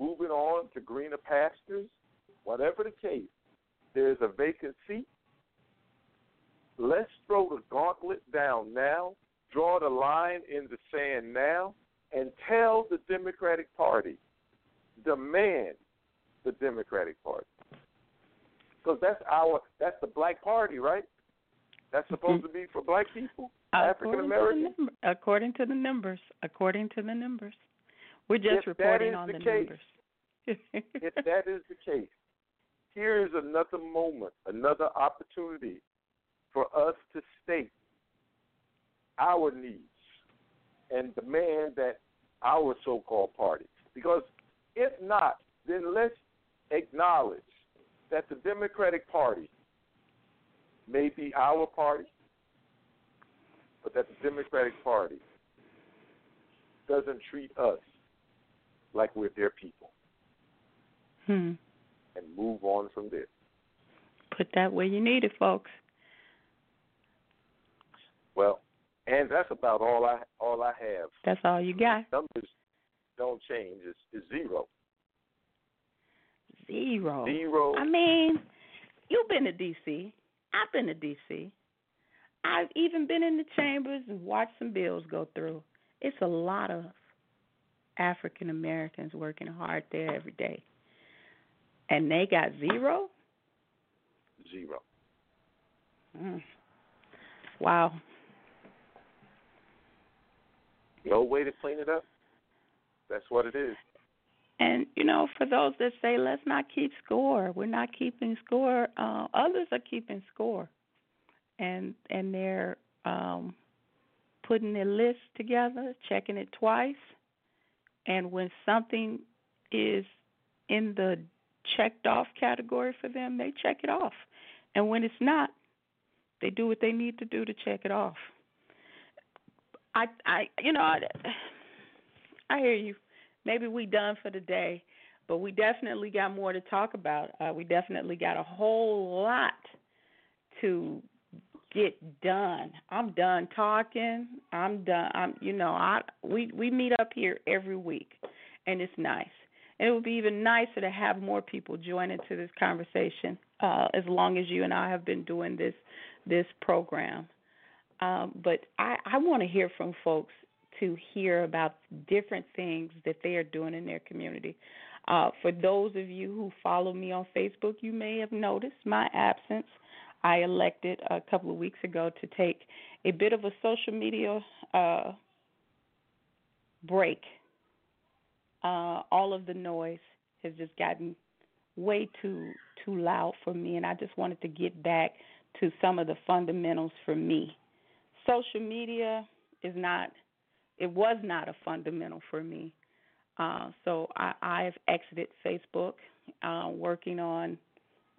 [SPEAKER 4] moving on to greener pastures, whatever the case, there's a vacant seat, let's throw the gauntlet down now, draw the line in the sand now, and tell the Democratic Party, demand the Democratic Party. Because that's our that's the black party, right? That's supposed to be for black people, African Americans.
[SPEAKER 5] According to the numbers, according to the numbers, we're just
[SPEAKER 4] If
[SPEAKER 5] reporting on
[SPEAKER 4] the
[SPEAKER 5] the,
[SPEAKER 4] case,
[SPEAKER 5] numbers.
[SPEAKER 4] if that is the case, here is another moment, another opportunity for us to state our needs and demand that our so called party. Because if not, then let's acknowledge that the Democratic Party may be our party, but that the Democratic Party doesn't treat us like we're their people
[SPEAKER 5] hmm.
[SPEAKER 4] and move on from there.
[SPEAKER 5] Put that where you need it, folks.
[SPEAKER 4] Well, and that's about all I all I have.
[SPEAKER 5] That's all you got.
[SPEAKER 4] Numbers don't change. It's, it's zero.
[SPEAKER 5] Zero.
[SPEAKER 4] Zero.
[SPEAKER 5] I mean, you've been to D.C. I've been to D.C. I've even been in the chambers and watched some bills go through. It's a lot of African Americans working hard there every day. And they got zero?
[SPEAKER 4] Zero.
[SPEAKER 5] Mm. Wow.
[SPEAKER 4] No way to clean it up. That's what it is.
[SPEAKER 5] And you know, for those that say let's not keep score, we're not keeping score. Uh, others are keeping score, and and they're um, putting their list together, checking it twice, and when something is in the checked off category for them, they check it off, and when it's not, they do what they need to do to check it off. I I you know I, I hear you maybe we done for the day, but we definitely got more to talk about. Uh, we definitely got a whole lot to get done. I'm done talking. I'm done. I'm you know I we we meet up here every week, and it's nice. And it would be even nicer to have more people join into this conversation. Uh, as long as you and I have been doing this this program. Um, but I, I want to hear from folks to hear about different things that they are doing in their community. Uh, for those of you who follow me on Facebook, you may have noticed my absence. I elected a couple of weeks ago to take a bit of a social media uh, break. Uh, all of the noise has just gotten way too too loud for me, and I just wanted to get back to some of the fundamentals for me. Social media is not it was not a fundamental for me. Uh, so I, I've exited Facebook, uh, working on,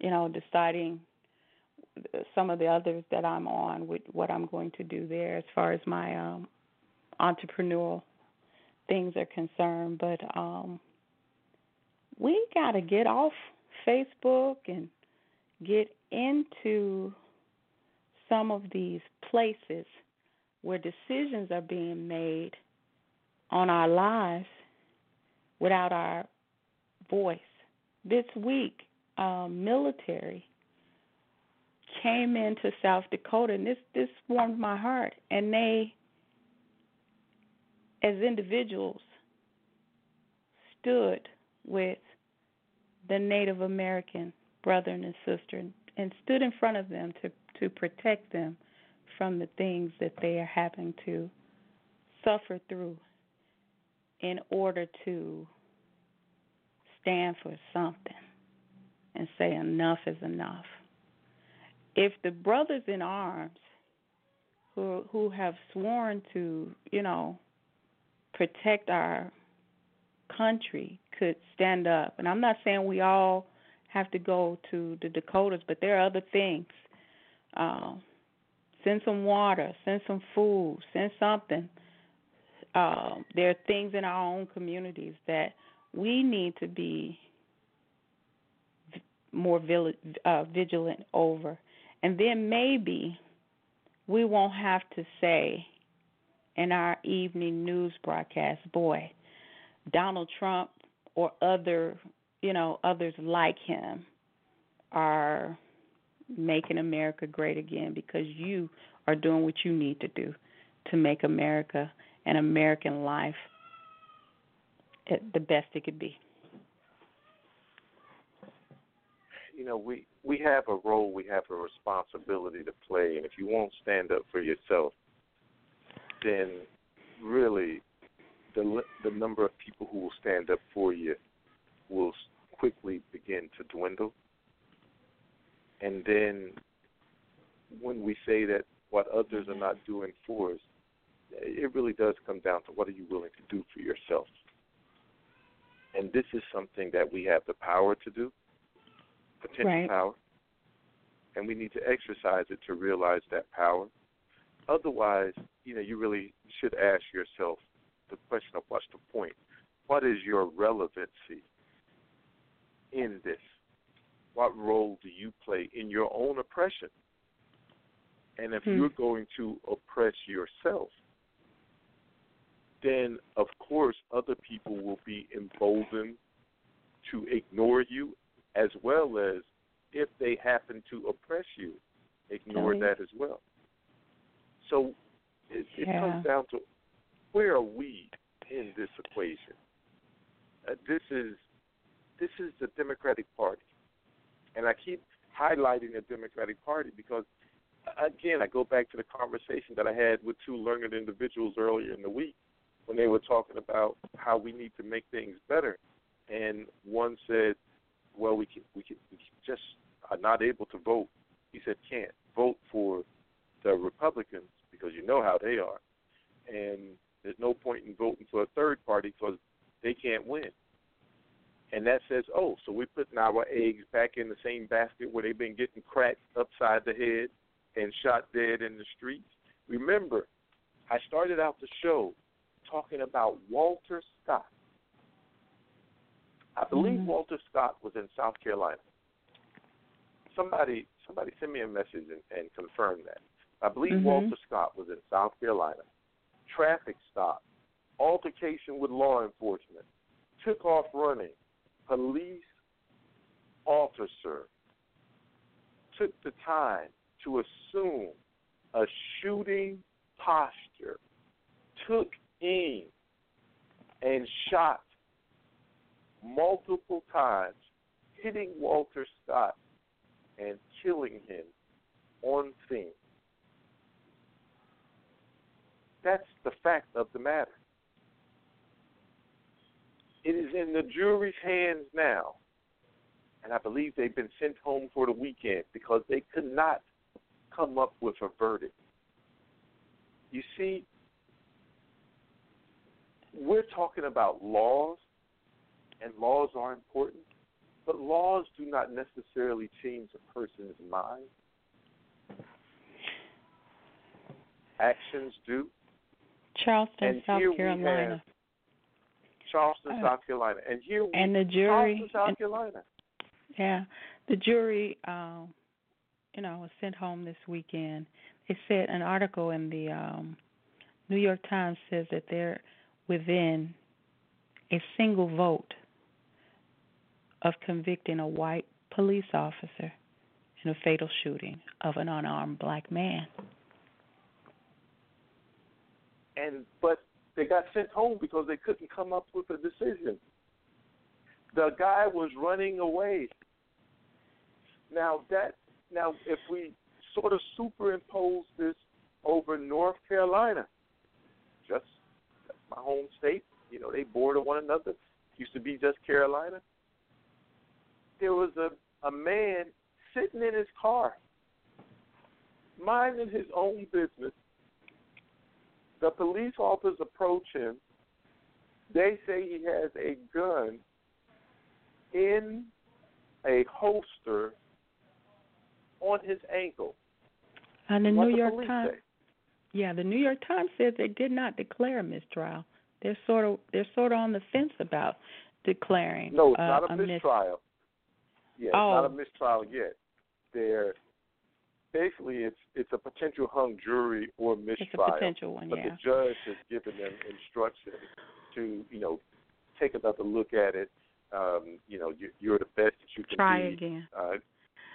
[SPEAKER 5] you know, deciding some of the others that I'm on with what I'm going to do there as far as my um, entrepreneurial things are concerned. But um, we got to get off Facebook and get into some of these places where decisions are being made on our lives without our voice. This week, military came into South Dakota, and this this warmed my heart. And they, as individuals, stood with the Native American brother and sister, and, and stood in front of them to to protect them from the things that they are having to suffer through in order to stand for something and say enough is enough. If the brothers in arms who who have sworn to, you know, protect our country could stand up, and I'm not saying we all have to go to the Dakotas, but there are other things. Uh, send some water, send some food, send something. Uh, there are things in our own communities that we need to be more uh, vigilant over. And then maybe we won't have to say in our evening news broadcast, boy, Donald Trump or other, you know, others like him are making America great again because you are doing what you need to do to make America and American life eh, the best it could be.
[SPEAKER 4] You know, we we have a role, we have a responsibility to play, and if you won't stand up for yourself, then really the the number of people who will stand up for you will quickly begin to dwindle. And then when we say that what others are not doing for us, it really does come down to what are you willing to do for yourself. And this is something that we have the power to do, potential
[SPEAKER 5] right.
[SPEAKER 4] power, and we need to exercise it to realize that power. Otherwise, you know, you really should ask yourself the question of what's the point? What is your relevancy in this? What role do you play in your own oppression? And if
[SPEAKER 5] hmm.
[SPEAKER 4] you're going to oppress yourself, then of course other people will be emboldened to ignore you as well as if they happen to oppress you, ignore
[SPEAKER 5] okay.
[SPEAKER 4] that as well. So it, it
[SPEAKER 5] yeah.
[SPEAKER 4] comes down to where are we in this equation? Uh, this is this is the Democratic Party, and I keep highlighting the Democratic Party because again I go back to the conversation that I had with two learned individuals earlier in the week when they were talking about how we need to make things better, and one said, "Well, we can we can, we just are not able to vote." He said, "Can't vote for the Republicans because you know how they are, and there's no point in voting for a third party because they can't win." And that says, "Oh, so we're putting our eggs back in the same basket where they've been getting cracked upside the head and shot dead in the streets." Remember, I started out the show talking about Walter Scott. I believe
[SPEAKER 5] mm-hmm.
[SPEAKER 4] Walter Scott was in South Carolina. Somebody somebody send me a message and, and confirm that. I believe
[SPEAKER 5] mm-hmm.
[SPEAKER 4] Walter Scott was in South Carolina. Traffic stop, altercation with law enforcement, took off running. Police officer took the time to assume a shooting posture, took aim and shot multiple times, hitting Walter Scott and killing him on scene. That's the fact of the matter. It is in the jury's hands now, and I believe they've been sent home for the weekend because they could not come up with a verdict. You see, we're talking about laws, and laws are important, but laws do not necessarily change a person's mind. Actions do.
[SPEAKER 5] Charleston,
[SPEAKER 4] and
[SPEAKER 5] South Carolina.
[SPEAKER 4] Charleston,
[SPEAKER 5] Uh,
[SPEAKER 4] South Carolina, and here
[SPEAKER 5] and the jury,
[SPEAKER 4] Charleston, South
[SPEAKER 5] and-
[SPEAKER 4] Carolina.
[SPEAKER 5] Yeah, the jury, um, you know, was sent home this weekend. They said an article in the um, New York Times says that they're within a single vote of convicting a white police officer in a fatal shooting of an unarmed black man.
[SPEAKER 4] And but they got sent home because they couldn't come up with a decision. The guy was running away. Now that now if we sort of superimpose this over North Carolina, just that's my home state. You know, they border one another. Used to be just Carolina. There was a a man sitting in his car, minding his own business. The police officers approach him. They say he has a gun in a holster on his ankle.
[SPEAKER 5] And the
[SPEAKER 4] what
[SPEAKER 5] New
[SPEAKER 4] the
[SPEAKER 5] York Times,
[SPEAKER 4] say?
[SPEAKER 5] yeah, the New York Times said they did not declare a mistrial. They're sort of they're sort of on the fence about declaring.
[SPEAKER 4] No, it's
[SPEAKER 5] uh,
[SPEAKER 4] not a,
[SPEAKER 5] a mis-
[SPEAKER 4] mistrial. yeah, it's
[SPEAKER 5] Oh.
[SPEAKER 4] not a mistrial yet. They're basically it's it's a potential hung jury or mistrial.
[SPEAKER 5] It's a potential one,
[SPEAKER 4] but
[SPEAKER 5] yeah.
[SPEAKER 4] the judge has given them instructions to you know take another look at it. Um, you know, you, you're the best that you can
[SPEAKER 5] Try
[SPEAKER 4] be.
[SPEAKER 5] again.
[SPEAKER 4] Uh,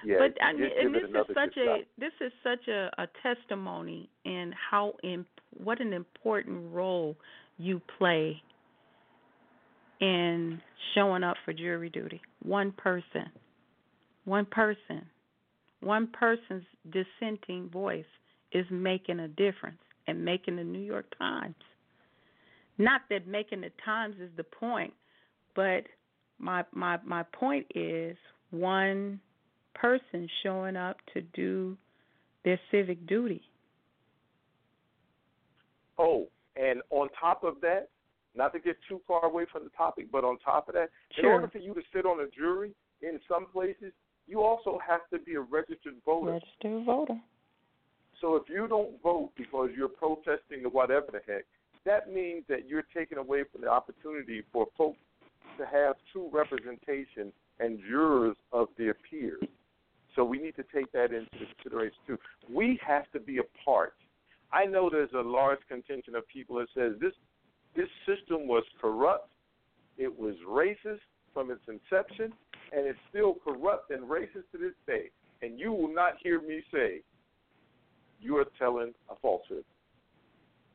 [SPEAKER 4] Yeah,
[SPEAKER 5] but I mean, and this is such a
[SPEAKER 4] shot.
[SPEAKER 5] this is such a, a testimony in how in what an important role you play in showing up for jury duty. One person, one person, one person's dissenting voice is making a difference and making the New York Times. Not that making the Times is the point, but my my my point is one person showing up to do their civic duty.
[SPEAKER 4] Oh, and on top of that, not to get too far away from the topic, but on top of that, in order for you to sit on a jury in some places, you also have to be a registered voter.
[SPEAKER 5] Registered voter.
[SPEAKER 4] So if you don't vote because you're protesting or whatever the heck, that means that you're taking away from the opportunity for folks to have true representation and jurors of their peers. So we need to take that into consideration too. We have to be a part. I know there's a large contingent of people that says this this system was corrupt, it was racist from its inception, and it's still corrupt and racist to this day. And you will not hear me say you are telling a falsehood.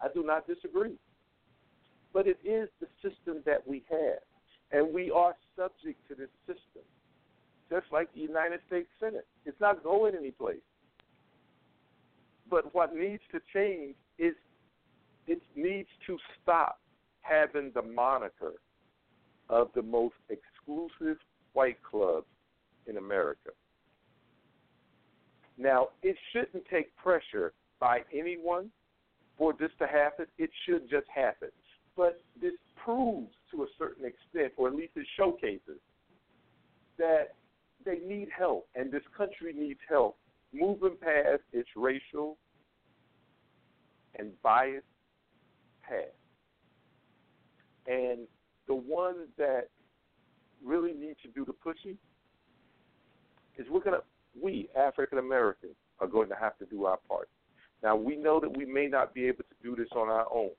[SPEAKER 4] I do not disagree. But it is the system that we have, and we are subject to this system, just like the United States Senate. It's not going anyplace. But what needs to change is it needs to stop having the moniker of the most exclusive white clubs in America. Now, it shouldn't take pressure by anyone for this to happen. It should just happen. But this proves to a certain extent, or at least it showcases, that they need help, and this country needs help moving past its racial and biased past. And the ones that really need to do the pushing is we're gonna we African Americans are going to have to do our part. Now we know that we may not be able to do this on our own,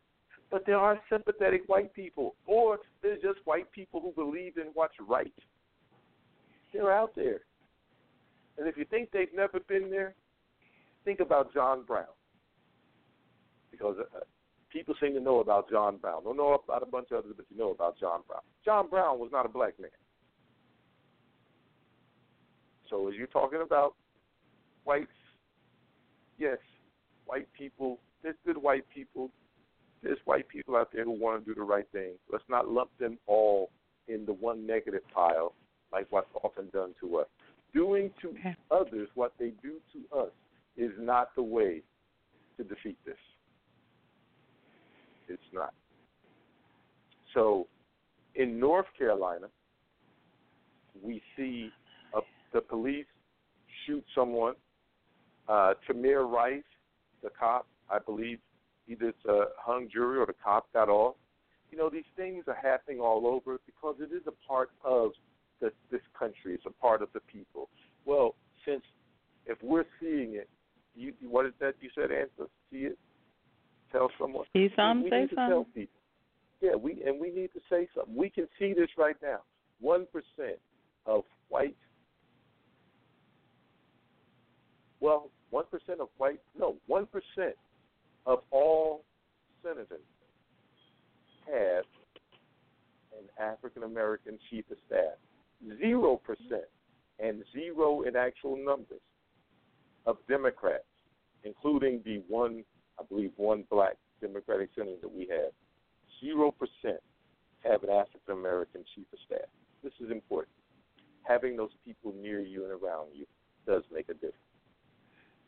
[SPEAKER 4] but there are sympathetic white people, or there's just white people who believe in what's right. They're out there, and if you think they've never been there, think about John Brown, because uh, people seem to know about John Brown. Don't know about a bunch of others, but you know about John Brown. John Brown was not a black man. So as you're talking about whites, yes, white people, there's good white people. There's white people out there who want to do the right thing. Let's not lump them all in the one negative pile like what's often done to us. Doing to
[SPEAKER 5] Okay.
[SPEAKER 4] others what they do to us is not the way to defeat this. It's not. So in North Carolina, we see uh, the police shoot someone. Uh, Tamir Rice, the cop, I believe, either it's a hung jury or the cop got off. You know, these things are happening all over because it is a part of the, this country. It's a part of the people. Well, since if we're seeing it, you, what is that you said, Answer? See it? Tell someone.
[SPEAKER 5] See something,
[SPEAKER 4] we
[SPEAKER 5] say
[SPEAKER 4] need to tell
[SPEAKER 5] something.
[SPEAKER 4] people. Yeah, we and we need to say something. We can see this right now. One percent of white. Well, one percent of white. No, one percent of all senators have an African American chief of staff. Zero percent, and zero in actual numbers of Democrats, including the one, I believe, one black Democratic senator that we have. Zero percent have an African American chief of staff. This is important. Having those people near you and around you does make a difference.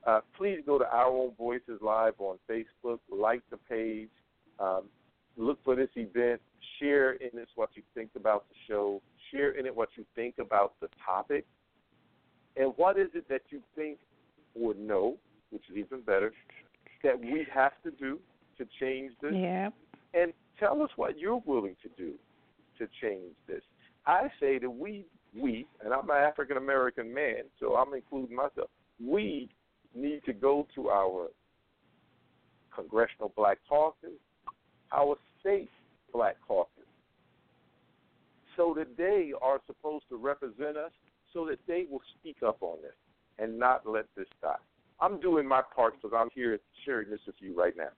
[SPEAKER 4] Uh, please go to Our Own Voices Live on Facebook, like the page, um, look for this event, share in this what you think about the show, share in it what you think about the topic, and what is it that you think or know, which is even better, that we have to do to change this
[SPEAKER 5] Yeah.
[SPEAKER 4] and tell us what you're willing to do to change this. I say that we, we, and I'm an African American man, so I'm including myself. We need to go to our congressional black caucus, our state black caucus, so that they are supposed to represent us, so that they will speak up on this. and not let this die. I'm doing my part because I'm here sharing this with you right now.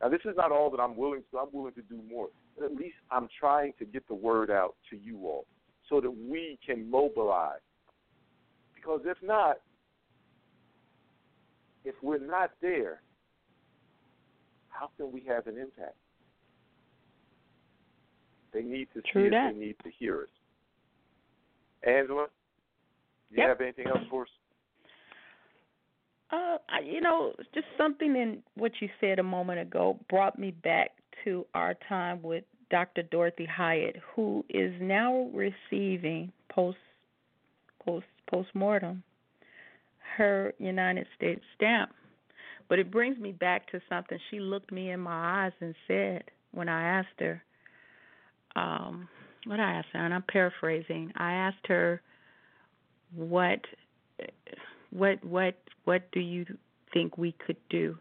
[SPEAKER 4] Now, this is not all that I'm willing to. I'm willing to do more. But at least I'm trying to get the word out to you all so that we can mobilize. Because if not, if we're not there, how can we have an impact? They need to
[SPEAKER 5] True
[SPEAKER 4] see
[SPEAKER 5] that.
[SPEAKER 4] us. They need to hear us. Angela, do you
[SPEAKER 5] Yep.
[SPEAKER 4] have anything else for us?
[SPEAKER 5] Uh, you know, just something in what you said a moment ago brought me back to our time with Dr. Dorothy Height, who is now receiving post post postmortem her United States stamp. But it brings me back to something she looked me in my eyes and said when I asked her, um, what I asked her, and I'm paraphrasing. I asked her what what what what do you think we could do?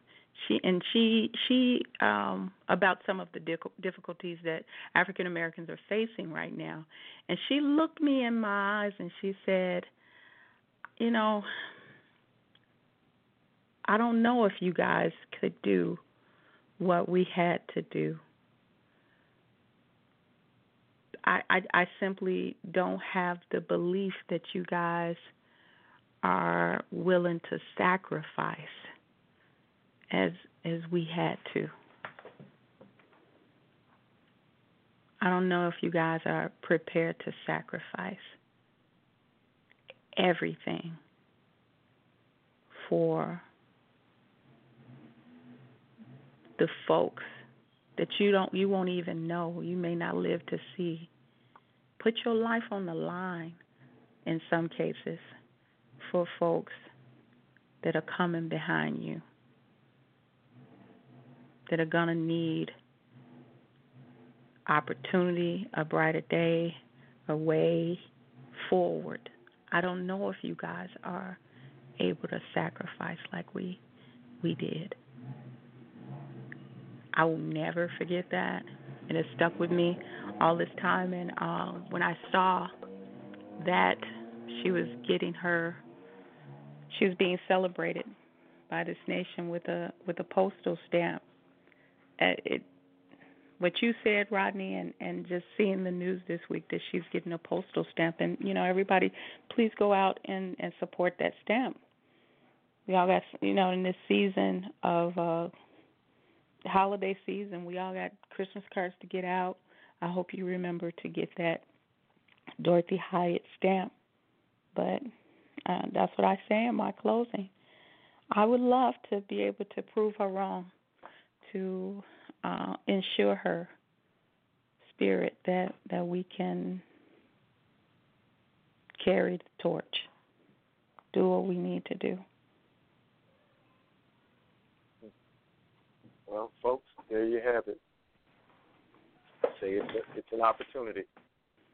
[SPEAKER 5] She and she she um about some of the difficulties that African Americans are facing right now. And she looked me in my eyes and she said you know I don't know if you guys could do what we had to do. I, I I simply don't have the belief that you guys are willing to sacrifice as as we had to. I don't know if you guys are prepared to sacrifice everything for the folks that you don't you won't even know, you may not live to see. Put your life on the line in some cases for folks that are coming behind you, that are going to need opportunity, a brighter day, a way forward. I don't know if you guys are able to sacrifice like we we did. I will never forget that. And it stuck with me all this time and um when I saw that she was getting her she was being celebrated by this nation with a with a postal stamp. Uh, It, what you said, Rodney, and and just seeing the news this week that she's getting a postal stamp, and you know everybody, please go out and and support that stamp. We all got you know in this season of uh holiday season, we all got Christmas cards to get out. I hope you remember to get that Dorothy Height stamp. But uh, that's what I say in my closing. I would love to be able to prove her wrong, to uh, ensure her spirit that that we can carry the torch, do what we need to do.
[SPEAKER 4] Well, folks, there you have it. Say it's, a, it's an opportunity.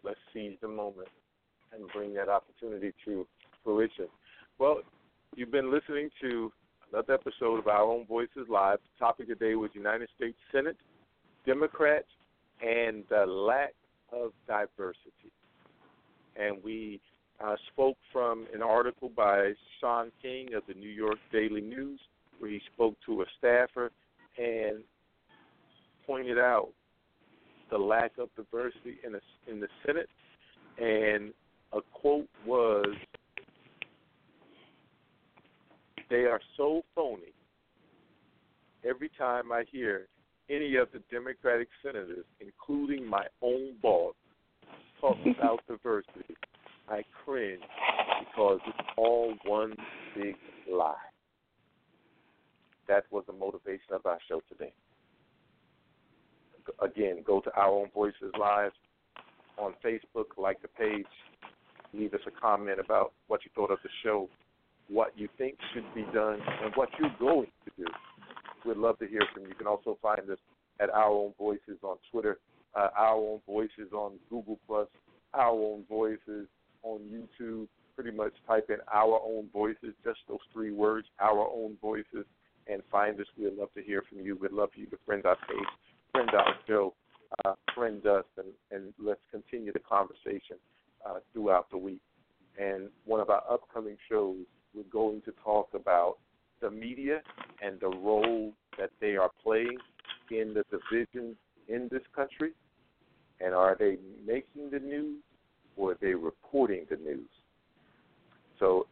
[SPEAKER 4] Let's seize the moment and bring that opportunity to fruition. Well, you've been listening to another episode of Our Own Voices Live. The topic today was United States Senate, Democrats, and the lack of diversity. And we uh, spoke from an article by Shaun King of the New York Daily News, where he spoke to a staffer and pointed out the lack of diversity in the in the Senate. And a quote was, "They are so phony." Every time I hear any of the Democratic senators, including my own boss, talk about diversity, I cringe because it's all one big lie. That was the motivation of our show today. Again, go to Our Own Voices Live on Facebook, like the page, leave us a comment about what you thought of the show, what you think should be done, and what you're going to do. We'd love to hear from you. You can also find us at Our Own Voices on Twitter, uh, Our Own Voices on Google Plus, Our Own Voices on YouTube. Pretty much type in Our Own Voices, just those three words, Our Own Voices, and find us. We'd love to hear from you. We'd love for you to friend our page, friend our show, uh, friend us, and, and let's continue the conversation uh, throughout the week. And one of our upcoming shows would going to talk about the media and the role that they are playing in the division in this country. And are they making the news or are they reporting the news? So,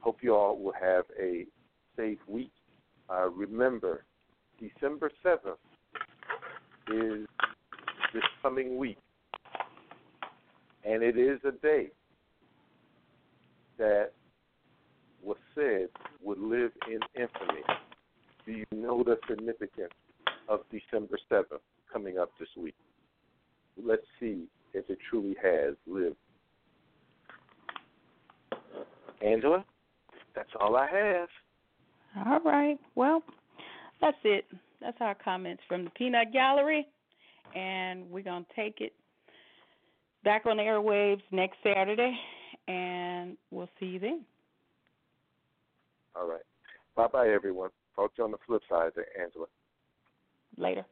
[SPEAKER 4] hope you all will have a safe week. Uh, remember, December 7th is this coming week. And it is a day that was said would live in infamy. Do you know the significance of December 7th coming up this week? Let's see if it truly has lived. Angela, that's all I have.
[SPEAKER 5] All right. Well, that's it. That's our comments from the Peanut Gallery. And we're going to take it back on the airwaves next Saturday. And we'll see you then.
[SPEAKER 4] All right. Bye bye, everyone. Talk to you on the flip side Angela.
[SPEAKER 5] Later.